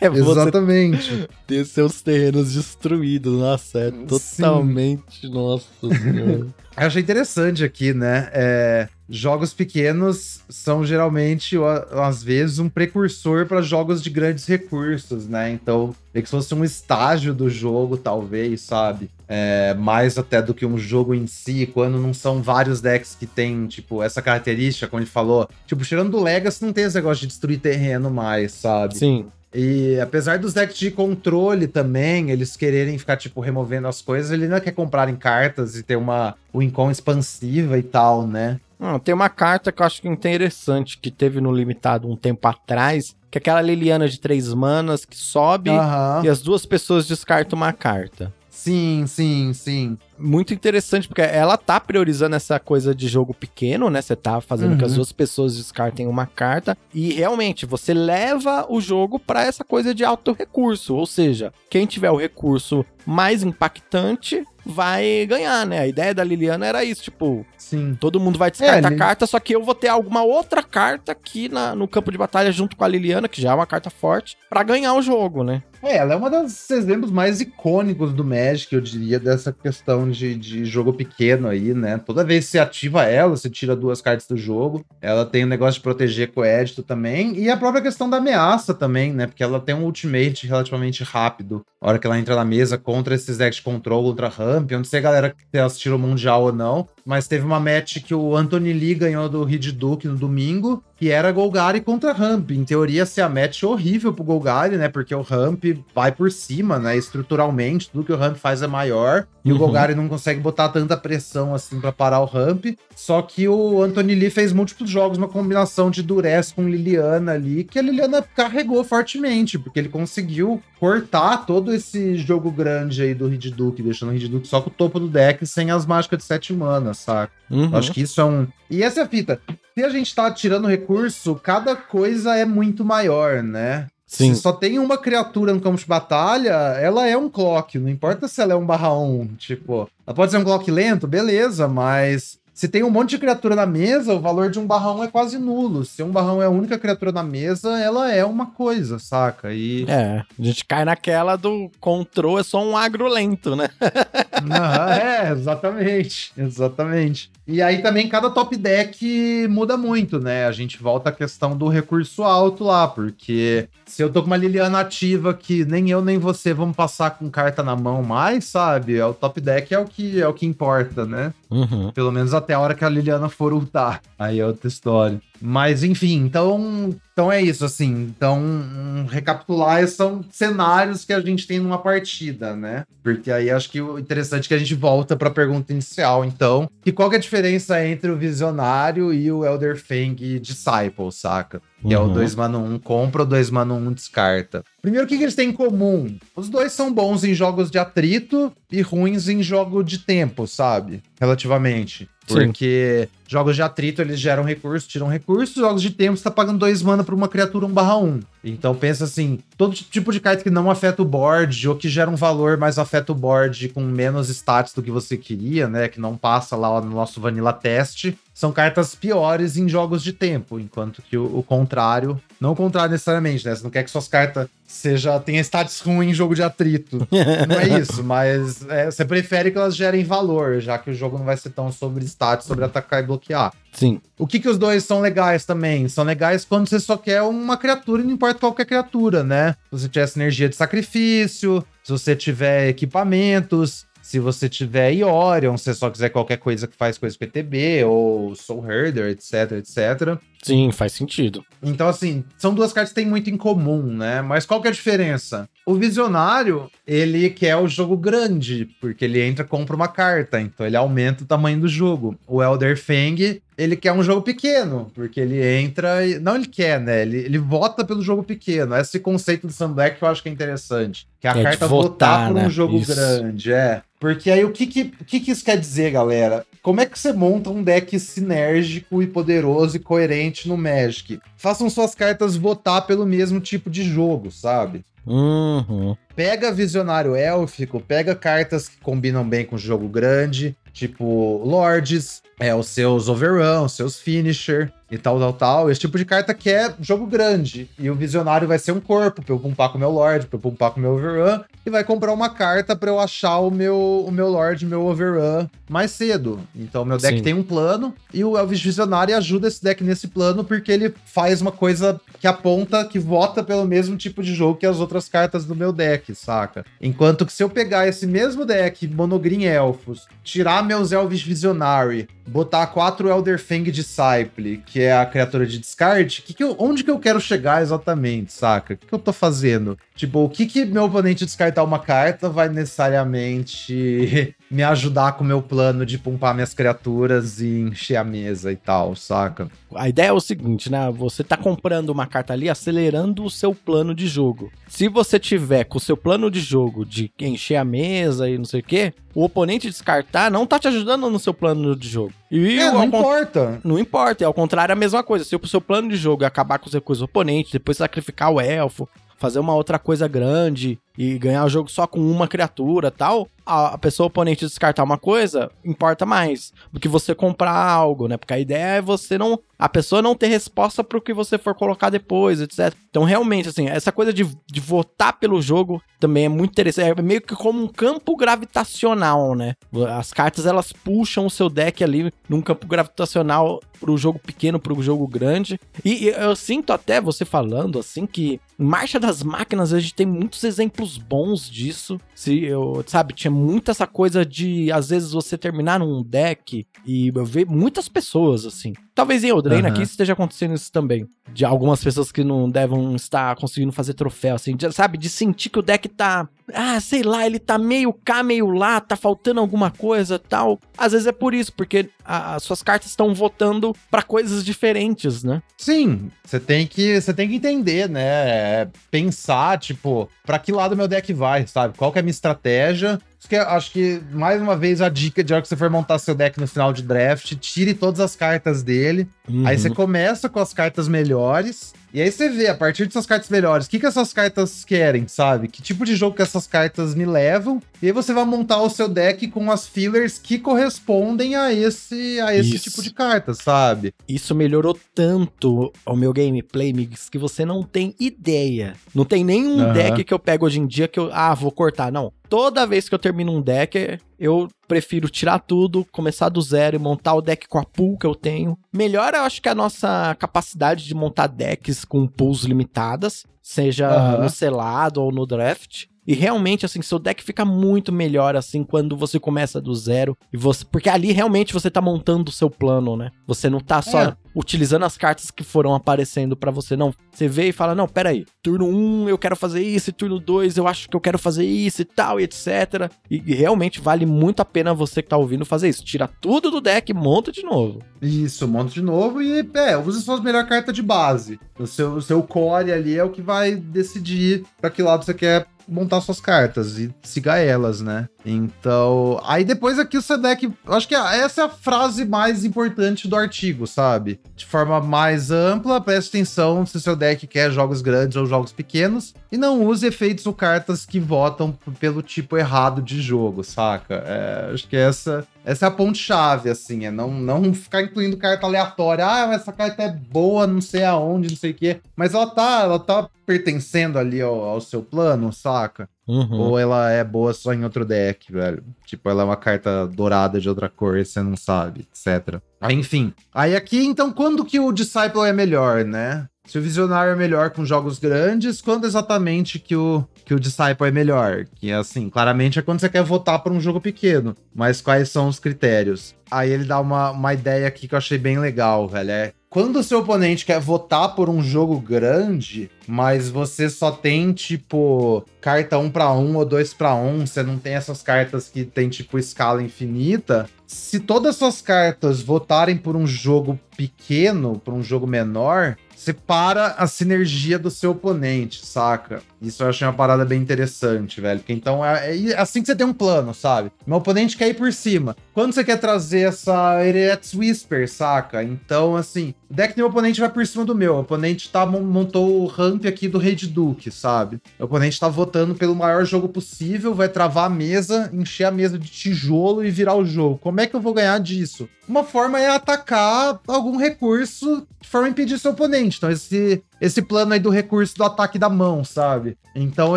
É Exatamente. ter seus terrenos destruídos. Nossa, é totalmente. Sim. Nossa [laughs] Eu achei interessante aqui, né? É, jogos pequenos são geralmente, às vezes, um precursor para jogos de grandes recursos, né? Então, é que fosse um estágio do jogo, talvez, sabe? É, mais até do que um jogo em si, quando não são vários decks que tem, tipo, essa característica, como ele falou. Tipo, chegando do Legacy, não tem esse negócio de destruir terreno mais, sabe? Sim. E apesar dos decks de controle também, eles quererem ficar, tipo, removendo as coisas, ele ainda quer comprar em cartas e ter uma Wincon expansiva e tal, né? Não, tem uma carta que eu acho interessante, que teve no limitado um tempo atrás, que é aquela Liliana de três manas que sobe uhum. e as duas pessoas descartam uma carta. Sim, sim, sim. Muito interessante, porque ela tá priorizando essa coisa de jogo pequeno, né? Você tá fazendo uhum. que as uhum. duas pessoas descartem uma carta. E realmente, você leva o jogo para essa coisa de alto recurso. Ou seja, quem tiver o recurso mais impactante vai ganhar, né? A ideia da Liliana era isso, tipo, Sim. todo mundo vai descartar é, carta, só que eu vou ter alguma outra carta aqui na, no campo de batalha junto com a Liliana, que já é uma carta forte, para ganhar o jogo, né? É, ela é uma dos exemplos mais icônicos do Magic, eu diria, dessa questão de, de jogo pequeno aí, né? Toda vez que você ativa ela, você tira duas cartas do jogo. Ela tem o um negócio de proteger com crédito também. E a própria questão da ameaça também, né? Porque ela tem um ultimate relativamente rápido. A hora que ela entra na mesa contra esses decks de control, contra ramp. Eu não sei, galera, se assistiram o Mundial ou não. Mas teve uma match que o Anthony Lee ganhou do Reed Duke no domingo, que era Golgari contra Ramp. Em teoria, ser a match horrível pro Golgari, né? Porque o Ramp vai por cima, né? Estruturalmente, tudo que o Ramp faz é maior. E uhum. o Golgari não consegue botar tanta pressão assim para parar o Ramp. Só que o Anthony Lee fez múltiplos jogos, uma combinação de Durez com Liliana ali, que a Liliana carregou fortemente, porque ele conseguiu cortar todo esse jogo grande aí do Reed Duke, deixando o Reed Duke só com o topo do deck sem as mágicas de 7 mana, saca? Uhum. Acho que isso é um. E essa é a fita. Se a gente tá tirando recurso, cada coisa é muito maior, né? Sim. Se só tem uma criatura no campo de batalha, ela é um clock. Não importa se ela é um barra 1. Tipo, ela pode ser um clock lento, beleza, mas se tem um monte de criatura na mesa, o valor de um barrão é quase nulo. Se um barrão é a única criatura na mesa, ela é uma coisa, saca? E... É, a gente cai naquela do control é só um agro lento, né? [laughs] é, exatamente. Exatamente. E aí também cada top deck muda muito, né? A gente volta à questão do recurso alto lá, porque se eu tô com uma Liliana ativa que nem eu nem você vamos passar com carta na mão mais, sabe? É o top deck é o que é o que importa, né? Uhum. Pelo menos até a hora que a Liliana for ultar. Aí é outra história. Mas enfim, então, então é isso, assim. Então, recapitular são cenários que a gente tem numa partida, né? Porque aí acho que o interessante é que a gente volta para a pergunta inicial, então. Que qual é a diferença entre o Visionário e o Elder Fang Disciple, saca? Que uhum. é o 2 mana 1 compra, o 2 mana 1 descarta. Primeiro, o que, que eles têm em comum? Os dois são bons em jogos de atrito e ruins em jogo de tempo, sabe? Relativamente. Porque Sim. jogos de atrito eles geram recursos, tiram recursos. Jogos de tempo você tá pagando 2 mana pra uma criatura 1 barra 1. Então pensa assim, todo tipo de carta que não afeta o board ou que gera um valor, mas afeta o board com menos stats do que você queria, né? Que não passa lá no nosso vanilla test, são cartas piores em jogos de tempo, enquanto que o, o contrário, não o contrário necessariamente, né? Você não quer que suas cartas seja tenha status ruim em jogo de atrito. não é isso, [laughs] mas é, você prefere que elas gerem valor, já que o jogo não vai ser tão sobre status, sobre atacar e bloquear. Sim. O que que os dois são legais também? São legais quando você só quer uma criatura, e não importa qualquer criatura, né? Se você tiver energia de sacrifício, se você tiver equipamentos, se você tiver Iorion, se você só quiser qualquer coisa que faz coisa PTB, ou Soul Herder, etc, etc. Sim, faz sentido. Então, assim, são duas cartas que têm muito em comum, né? Mas qual que é a diferença? O Visionário, ele quer o jogo grande, porque ele entra compra uma carta, então ele aumenta o tamanho do jogo. O Elder Fang, ele quer um jogo pequeno, porque ele entra e... Não ele quer, né? Ele, ele vota pelo jogo pequeno. Esse conceito do Sunblack que eu acho que é interessante. Que a É, carta votar, votar por né? um jogo Isso. grande, é. Porque aí o que que, que que isso quer dizer, galera? Como é que você monta um deck sinérgico e poderoso e coerente no Magic? Façam suas cartas votar pelo mesmo tipo de jogo, sabe? Uhum. Pega Visionário Élfico, pega cartas que combinam bem com jogo grande, tipo Lords, é, os seus Overrun, os seus Finisher e tal, tal, tal. Esse tipo de carta que é jogo grande. E o Visionário vai ser um corpo pra eu pumpar com o meu Lord, pra eu pumpar com o meu Overrun. E vai comprar uma carta pra eu achar o meu, o meu Lord, meu Overrun mais cedo. Então, meu deck Sim. tem um plano e o Elvis Visionário ajuda esse deck nesse plano porque ele faz uma coisa que aponta, que vota pelo mesmo tipo de jogo que as outras cartas do meu deck, saca? Enquanto que se eu pegar esse mesmo deck, Monogreen Elfos, tirar meus Elvis Visionary, botar quatro Elder Fang Disciple, que é a criatura de descarte, que que eu- onde que eu quero chegar exatamente, saca? O que, que eu tô fazendo? Tipo, o que que meu oponente descartar uma carta vai necessariamente me ajudar com o meu plano de pumpar minhas criaturas e encher a mesa e tal, saca? A ideia é o seguinte, né? Você tá comprando uma carta ali acelerando o seu plano de jogo. Se você tiver com o seu plano de jogo de encher a mesa e não sei o quê, o oponente descartar não tá te ajudando no seu plano de jogo. E é, não importa. Não importa, é ao contrário é a mesma coisa. Se o seu plano de jogo é acabar com os recursos do oponente, depois sacrificar o elfo, fazer uma outra coisa grande e ganhar o jogo só com uma criatura tal, a, pessoa oponente descartar uma coisa importa mais do que você comprar algo, né? Porque a ideia é você não. A pessoa não ter resposta pro que você for colocar depois, etc. Então, realmente, assim, essa coisa de, de votar pelo jogo também é muito interessante. É meio que como um campo gravitacional, né? As cartas elas puxam o seu deck ali num campo gravitacional pro jogo pequeno, pro jogo grande. E, e eu sinto até você falando assim que Marcha das Máquinas a gente tem muitos exemplos bons disso. Se eu, sabe, tinha muito essa coisa de às vezes você terminar num deck e eu ver muitas pessoas assim. Talvez em Eldraine Aham. aqui esteja acontecendo isso também. De algumas pessoas que não devem estar conseguindo fazer troféu, assim, de- sabe? De sentir que o deck tá. Ah, sei lá, ele tá meio cá, meio lá, tá faltando alguma coisa tal. Às vezes é por isso, porque a- as suas cartas estão votando pra coisas diferentes, né? Sim, você tem que você tem que entender, né? É, Pensar, tipo, pra que lado meu deck vai, sabe? Qual que é a minha estratégia? Que eu acho que, mais uma vez, a dica de hora que você for montar seu deck no final de draft, tire todas as cartas dele. Aí você Uhum. começa com as cartas melhores. E aí você vê, a partir dessas cartas melhores, o que, que essas cartas querem, sabe? Que tipo de jogo que essas cartas me levam. E aí você vai montar o seu deck com as fillers que correspondem a esse, a esse Isso. tipo de carta, sabe? Isso melhorou tanto o meu gameplay, Migs, que você não tem ideia. Não tem nenhum Aham. deck que eu pego hoje em dia que eu. Ah, vou cortar. Não. Toda vez que eu termino um deck, eu prefiro tirar tudo, começar do zero e montar o deck com a pool que eu tenho. Melhora, eu acho que a nossa capacidade de montar decks com pools limitadas, seja Aham. no selado ou no draft. E realmente, assim, seu deck fica muito melhor, assim, quando você começa do zero. E você. Porque ali realmente você tá montando o seu plano, né? Você não tá só É. utilizando as cartas que foram aparecendo pra você. Não. Você vê e fala: não, peraí. Turno 1 eu quero fazer isso, e turno 2 eu acho que eu quero fazer isso e tal, e etc. E, e realmente vale muito a pena você que tá ouvindo fazer isso. Tira tudo do deck e monta de novo. Isso, monta de novo e, é, usa suas melhores cartas de base. O seu, o seu core ali é o que vai decidir pra que lado você quer montar suas cartas e siga elas, né? Então, aí depois aqui o seu eu acho que essa é a frase mais importante do artigo, sabe? De forma mais ampla, preste atenção se seu deck quer jogos grandes ou jogos pequenos e não use efeitos ou cartas que votam pelo tipo errado de jogo, saca? É, acho que essa essa é a ponte-chave, assim, é não, não ficar incluindo carta aleatória. Ah, essa carta é boa, não sei aonde, não sei o quê. Mas ela tá, ela tá pertencendo ali ao, ao seu plano, saca? Uhum. Ou ela é boa só em outro deck, velho. Tipo, ela é uma carta dourada de outra cor e você não sabe, etc. Aí, enfim. Aí aqui, então, quando que o Disciple é melhor, né? Se o Visionário é melhor com jogos grandes, quando exatamente que o, que o Disciple é melhor? Que, assim, claramente é quando você quer votar por um jogo pequeno. Mas quais são os critérios? Aí ele dá uma, uma ideia aqui que eu achei bem legal, velho. É quando o seu oponente quer votar por um jogo grande, mas você só tem, tipo, carta 1 para 1 ou 2 para 1, você não tem essas cartas que tem, tipo, escala infinita. Se todas as suas cartas votarem por um jogo pequeno, por um jogo menor, separa a sinergia do seu oponente, saca? Isso eu achei uma parada bem interessante, velho. Porque então é, é, assim que você tem um plano, sabe? Meu oponente quer ir por cima. Quando você quer trazer essa Eretz Whisper, saca? Então, assim, o deck do meu oponente vai por cima do meu. O oponente tá, montou o ramp aqui do Rei de Duke, sabe? O oponente tá votando pelo maior jogo possível, vai travar a mesa, encher a mesa de tijolo e virar o jogo. Como é que eu vou ganhar disso? Uma forma é atacar algum recurso de forma a impedir seu oponente. Então, esse esse plano aí do recurso do ataque da mão, sabe? Então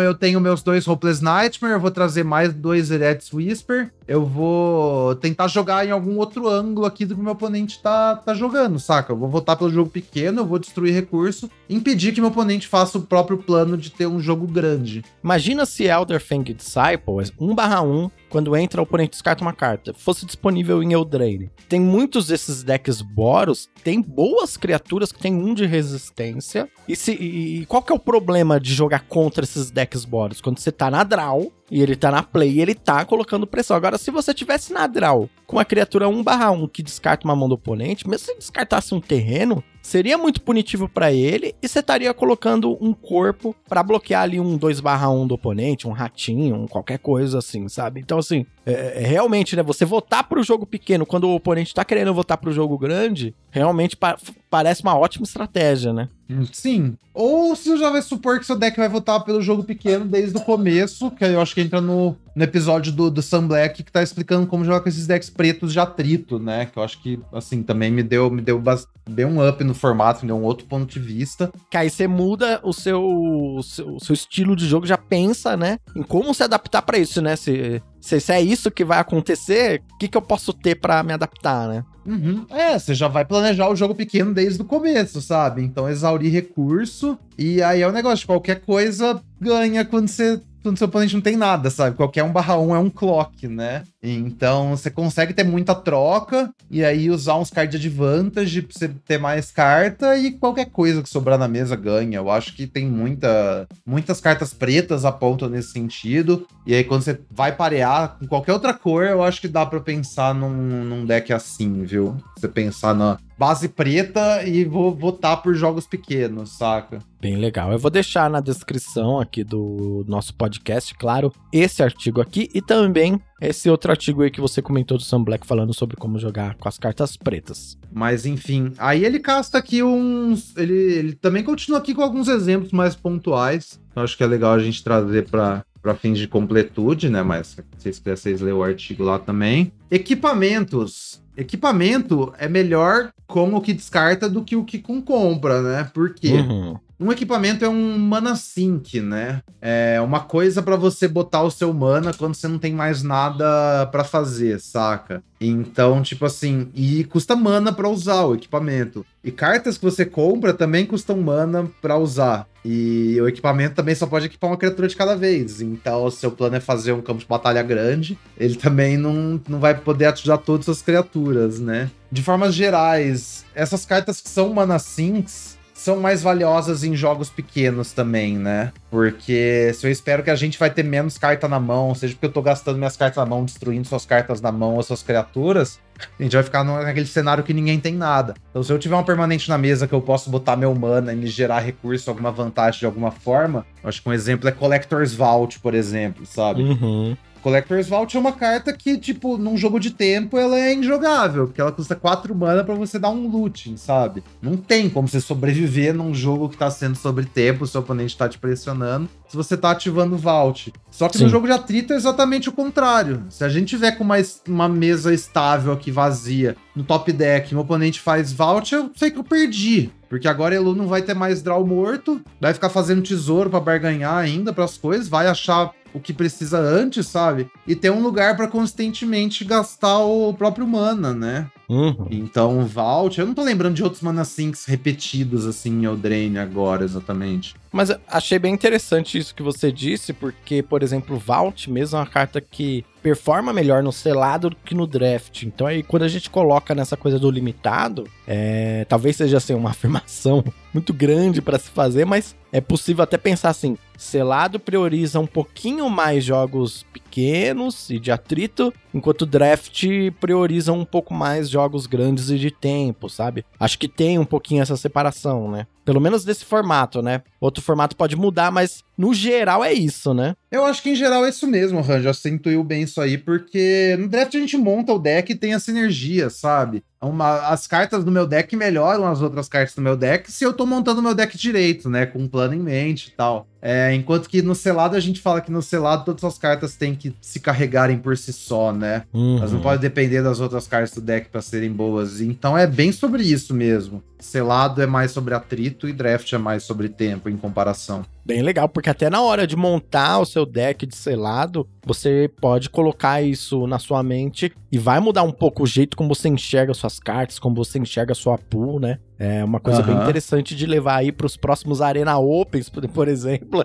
eu tenho meus dois Hopeless Nightmare, eu vou trazer mais dois Eretz Whisper, eu vou tentar jogar em algum outro ângulo aqui do que meu oponente tá, tá jogando, saca? Eu vou voltar pelo jogo pequeno, eu vou destruir recurso, impedir que meu oponente faça o próprio plano de ter um jogo grande. Imagina se Elder Fang Disciple, 1 barra 1, quando entra o oponente descarta uma carta, fosse disponível em Eldraine. Tem muitos desses decks Boros, tem boas criaturas que tem um de resistência. E, se, e qual que é o problema de jogar contra esses decks Boros? Quando você tá na draw e ele tá na play, ele tá colocando pressão. Agora, se você tivesse na draw com a criatura 1/1 que descarta uma mão do oponente, mesmo se descartasse um terreno, seria muito punitivo para ele e você estaria colocando um corpo para bloquear ali um 2/1 do oponente, um ratinho, um qualquer coisa assim, sabe? Então, assim, é, é, realmente, né, você votar pro jogo pequeno quando o oponente tá querendo votar pro jogo grande, realmente pa parece uma ótima estratégia, né? Sim. Ou se você já vai supor que seu deck vai votar pelo jogo pequeno desde o começo, que eu acho que entra no, no episódio do, do Sun Black, que tá explicando como jogar com esses decks pretos de atrito, né? Que eu acho que, assim, também me deu, me deu, deu um up no formato, me deu um outro ponto de vista. Que aí você muda o seu, o seu, o seu estilo de jogo, já pensa, né? Em como se adaptar para isso, né? Se, se, se, é isso que vai acontecer, o que, que eu posso ter para me adaptar, né? Uhum. É, você já vai planejar o jogo pequeno desde o começo, sabe? Então exaurir recurso. E aí é o um negócio, qualquer coisa ganha quando você quando seu oponente não tem nada, sabe? Qualquer 1 barra 1 é um clock, né? Então você consegue ter muita troca e aí usar uns cards de advantage pra você ter mais carta e qualquer coisa que sobrar na mesa ganha. Eu acho que tem muita, muitas cartas pretas apontam nesse sentido. E aí quando você vai parear com qualquer outra cor, eu acho que dá para pensar num, num deck assim, viu? Você pensar na, base preta e vou votar por jogos pequenos, saca? Bem legal. Eu vou deixar na descrição aqui do nosso podcast, claro, esse artigo aqui e também esse outro artigo aí que você comentou do Sam Black falando sobre como jogar com as cartas pretas. Mas enfim, aí ele casta aqui uns. Ele, ele também continua aqui com alguns exemplos mais pontuais. Eu acho que é legal a gente trazer para para fins de completude, né? Mas se vocês quiserem, vocês ler o artigo lá também. Equipamentos. Equipamento é melhor com o que descarta do que o que com compra, né? Por quê? Uhum. Um equipamento é um mana sync, né? É uma coisa para você botar o seu mana quando você não tem mais nada para fazer, saca? Então, tipo assim, e custa mana para usar o equipamento. E cartas que você compra também custam mana para usar. E o equipamento também só pode equipar uma criatura de cada vez. Então, se seu plano é fazer um campo de batalha grande, ele também não, não vai poder ativar todas as criaturas, né? De formas gerais, essas cartas que são mana sinks, são mais valiosas em jogos pequenos também, né? Porque se eu espero que a gente vai ter menos carta na mão, seja porque eu tô gastando minhas cartas na mão, destruindo suas cartas na mão ou suas criaturas, a gente vai ficar naquele cenário que ninguém tem nada. Então, se eu tiver uma permanente na mesa que eu posso botar meu mana e me gerar recurso, alguma vantagem de alguma forma, acho que um exemplo é Collector's Vault, por exemplo, sabe? Uhum. Collector's Vault é uma carta que, tipo, num jogo de tempo ela é injogável, porque ela custa 4 mana para você dar um looting, sabe? Não tem como você sobreviver num jogo que tá sendo sobre tempo, o seu oponente tá te pressionando, se você tá ativando o Vault. Só que Sim. no jogo de atrito é exatamente o contrário. Se a gente tiver com uma, uma mesa estável aqui vazia no top deck, meu oponente faz Vault, eu sei que eu perdi. Porque agora Elu não vai ter mais draw morto, vai ficar fazendo tesouro para barganhar ainda para as coisas, vai achar o que precisa antes, sabe? E ter um lugar para constantemente gastar o próprio mana, né? Uhum. Então, Vault, eu não tô lembrando de outros mana sinks repetidos assim em Eldraine agora, exatamente. Mas achei bem interessante isso que você disse, porque, por exemplo, Vault mesmo é uma carta que performa melhor no selado do que no draft. Então aí quando a gente coloca nessa coisa do limitado, é, talvez seja assim uma [laughs] afirmação muito grande para se fazer, mas é possível até pensar assim, selado prioriza um pouquinho mais jogos pequenos e de atrito, enquanto draft prioriza um pouco mais jogos grandes e de tempo, sabe? Acho que tem um pouquinho essa separação, né? Pelo menos desse formato, né? Outro formato pode mudar, mas no geral é isso, né? Eu acho que em geral é isso mesmo, Han. Já você intuiu bem isso aí, porque no draft a gente monta o deck e tem essa energia, sabe? Uma, as cartas do meu deck melhoram as outras cartas do meu deck se eu tô montando meu deck direito, né? Com um plano em mente e tal. É, enquanto que no selado a gente fala que no selado todas as cartas têm que se carregarem por si só, né? Uhum. Elas não podem depender das outras cartas do deck para serem boas. Então é bem sobre isso mesmo. Selado é mais sobre atrito e draft é mais sobre tempo em comparação. Bem legal, porque até na hora de montar o seu deck de selado, você pode colocar isso na sua mente e vai mudar um pouco o jeito como você enxerga suas cartas, como você enxerga sua pool, né? É uma coisa uhum. bem interessante de levar aí para os próximos Arena Opens, [laughs] por exemplo.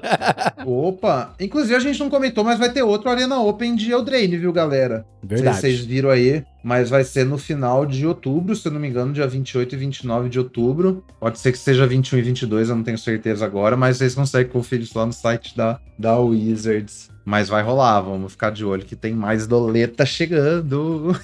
Opa! Inclusive a gente não comentou, mas vai ter outro Arena Open de Eldraine, viu, galera? Verdade. Vocês viram aí, mas vai ser no final de outubro, se eu não me engano, dia 28 e 29 de outubro. Pode ser que seja 21 e 22, eu não tenho certeza agora, mas vocês conseguem conferir isso lá no site da, da Wizards. Mas vai rolar, vamos ficar de olho que tem mais doleta chegando.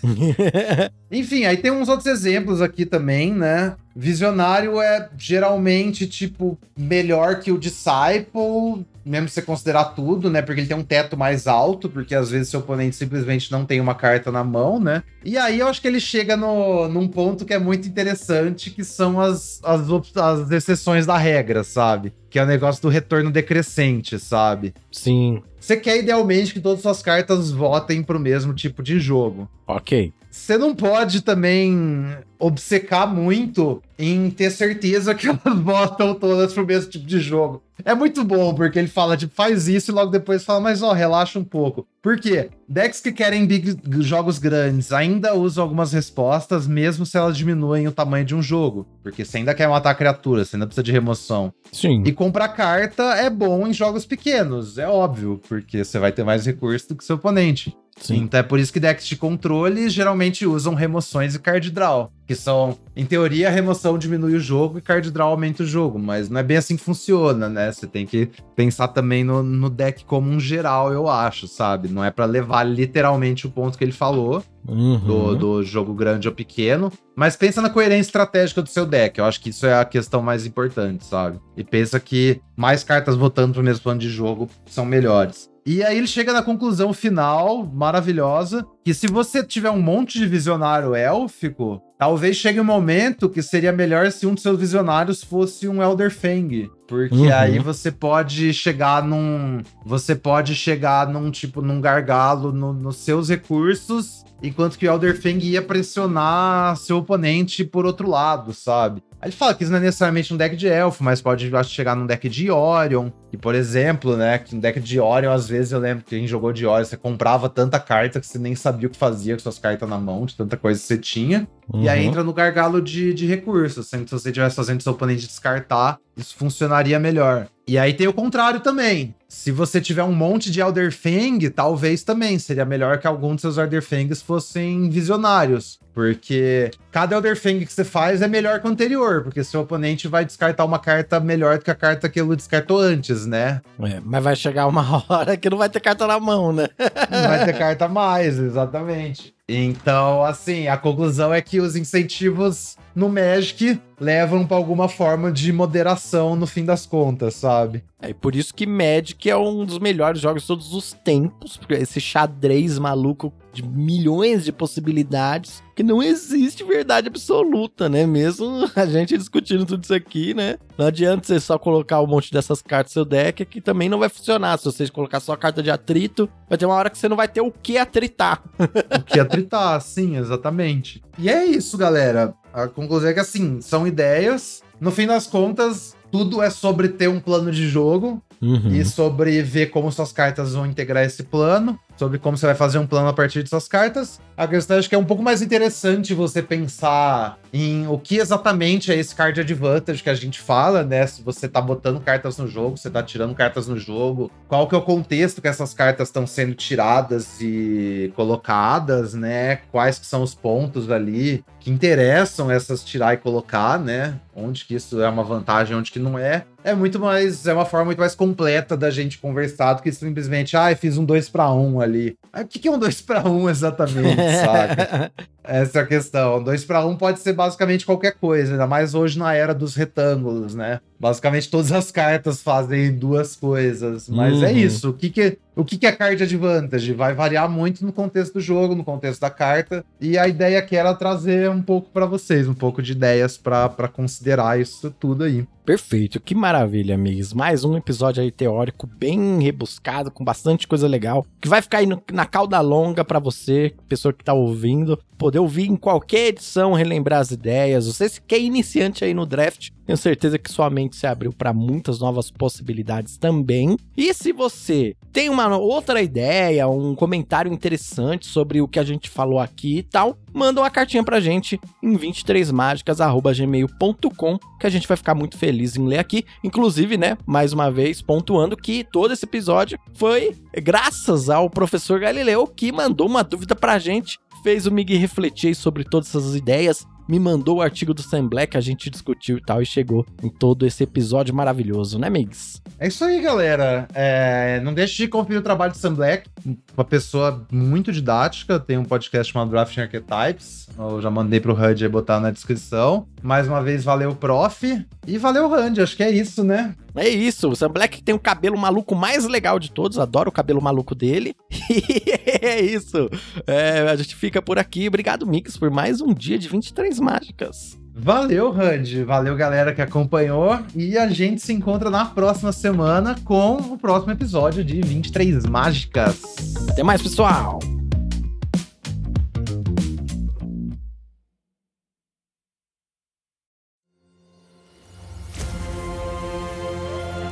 [laughs] Enfim, aí tem uns outros exemplos aqui também, né? Visionário é geralmente, tipo, melhor que o Disciple, mesmo se você considerar tudo, né? Porque ele tem um teto mais alto, porque às vezes seu oponente simplesmente não tem uma carta na mão, né? E aí eu acho que ele chega no, num ponto que é muito interessante, que são as, as, as exceções da regra, sabe? Que é o negócio do retorno decrescente, sabe? Sim. Você quer idealmente que todas as suas cartas votem pro mesmo tipo de jogo. Ok. Você não pode também obcecar muito em ter certeza que [laughs] elas votam todas pro mesmo tipo de jogo. É muito bom, porque ele fala, tipo, faz isso e logo depois fala, mas ó, relaxa um pouco. Por quê? Decks que querem big, jogos grandes ainda usam algumas respostas, mesmo se elas diminuem o tamanho de um jogo. Porque você ainda quer matar criaturas, você ainda precisa de remoção. Sim. E comprar carta é bom em jogos pequenos, é óbvio, porque você vai ter mais recursos do que seu oponente. Sim. Então é por isso que decks de controle geralmente usam remoções e card draw. Que são, em teoria, a remoção diminui o jogo e card draw aumenta o jogo, mas não é bem assim que funciona, né? Você tem que pensar também no, no deck como um geral, eu acho, sabe? Não é para levar literalmente o ponto que ele falou uhum. do, do jogo grande ou pequeno, mas pensa na coerência estratégica do seu deck. Eu acho que isso é a questão mais importante, sabe? E pensa que mais cartas votando pro mesmo plano de jogo são melhores. E aí ele chega na conclusão final, maravilhosa, que se você tiver um monte de visionário élfico, talvez chegue um momento que seria melhor se um dos seus visionários fosse um Elder Fang. Porque uhum. aí você pode chegar num. Você pode chegar num tipo, num gargalo no, nos seus recursos, enquanto que o Elder Fang ia pressionar seu oponente por outro lado, sabe? Ele fala que isso não é necessariamente um deck de elfo, mas pode acho, chegar num deck de Orion. E, por exemplo, né, que um deck de Orion, às vezes eu lembro que quem jogou de Orion, você comprava tanta carta que você nem sabia o que fazia com suas cartas na mão, de tanta coisa que você tinha. Uhum. E aí entra no gargalo de, de recursos. Sendo que se você estivesse fazendo seu oponente descartar, isso funcionaria melhor. E aí tem o contrário também. Se você tiver um monte de Elder Fang, talvez também seria melhor que algum dos seus Elder Fangs fossem visionários. Porque cada Elder Fang que você faz é melhor que o anterior, porque seu oponente vai descartar uma carta melhor do que a carta que ele descartou antes, né? É, mas vai chegar uma [laughs] hora que não vai ter carta na mão, né? não vai ter carta mais, exatamente. Então, assim, a conclusão é que os incentivos no Magic levam para alguma forma de moderação no fim das contas, sabe? É por isso que Magic é um dos melhores jogos de todos os tempos, porque esse xadrez maluco de milhões de possibilidades, que não existe verdade absoluta, né? Mesmo [laughs] a gente discutindo tudo isso aqui, né? Não adianta você só colocar um monte dessas cartas no seu deck, que também não vai funcionar. Se você colocar só a carta de atrito, vai ter uma hora que você não vai ter o que atritar. [laughs] o que atritar, sim, exatamente. E é isso, galera. A conclusão é que, assim, são ideias. No fim das contas, tudo é sobre ter um plano de jogo uhum. e sobre ver como suas cartas vão integrar esse plano sobre como você vai fazer um plano a partir de suas cartas. A questão é que é um pouco mais interessante você pensar em o que exatamente é esse card advantage que a gente fala, né? Se você tá botando cartas no jogo, você tá tirando cartas no jogo, qual que é o contexto que essas cartas estão sendo tiradas e colocadas, né? Quais que são os pontos ali que interessam essas tirar e colocar, né? Onde que isso é uma vantagem, onde que não é. É muito mais, é uma forma muito mais completa da gente conversar do que simplesmente, ah, fiz um 2 para 1 um ali. O que é um 2 para 1 um exatamente, sabe? [laughs] Essa é a questão. 2 para 1 um pode ser basicamente qualquer coisa, ainda mais hoje na era dos retângulos, né? Basicamente todas as cartas fazem duas coisas. Mas é uhum. é isso. O que, que, o que, que é card advantage? Vai variar muito no contexto do jogo, no contexto da carta. E a ideia aqui era trazer um pouco para vocês, um pouco de ideias para considerar isso tudo aí. Perfeito, que maravilha, amigos. Mais um episódio aí teórico bem rebuscado, com bastante coisa legal, que vai ficar aí no, na cauda longa para você, pessoa que tá ouvindo, poder ouvir em qualquer edição, relembrar as ideias. Você que é iniciante aí no draft, tenho certeza que sua mente se abriu para muitas novas possibilidades também. E se você tem uma outra ideia, um comentário interessante sobre o que a gente falou aqui e tal, manda uma cartinha pra gente em 23mágicas@gmail.com, que a gente vai ficar muito feliz em ler aqui. Inclusive, né, mais uma vez pontuando que todo esse episódio foi graças ao professor Galileu que mandou uma dúvida pra gente fez o Mig refletir sobre todas essas ideias me mandou o artigo do Sam Black, a gente discutiu e tal, e chegou em todo esse episódio maravilhoso, né, Migs? É isso aí, galera. É, não deixe de conferir o trabalho do Sam Black, uma pessoa muito didática, tem um podcast chamado Drafting Archetypes, eu já mandei pro HUD botar na descrição. Mais uma vez, valeu, prof, e valeu, HUD, acho que é isso, né? É isso, o Sam Black tem o cabelo maluco mais legal de todos, adoro o cabelo maluco dele. [laughs] E é isso. É, a gente fica por aqui. Obrigado, Mix, por mais um dia de 23 mágicas. Valeu, Hud. Valeu, galera que acompanhou. E a gente se encontra na próxima semana com o próximo episódio de 23 Mágicas. Até mais, pessoal!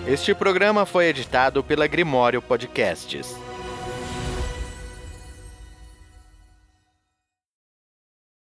Este programa foi editado pela Grimório Podcasts.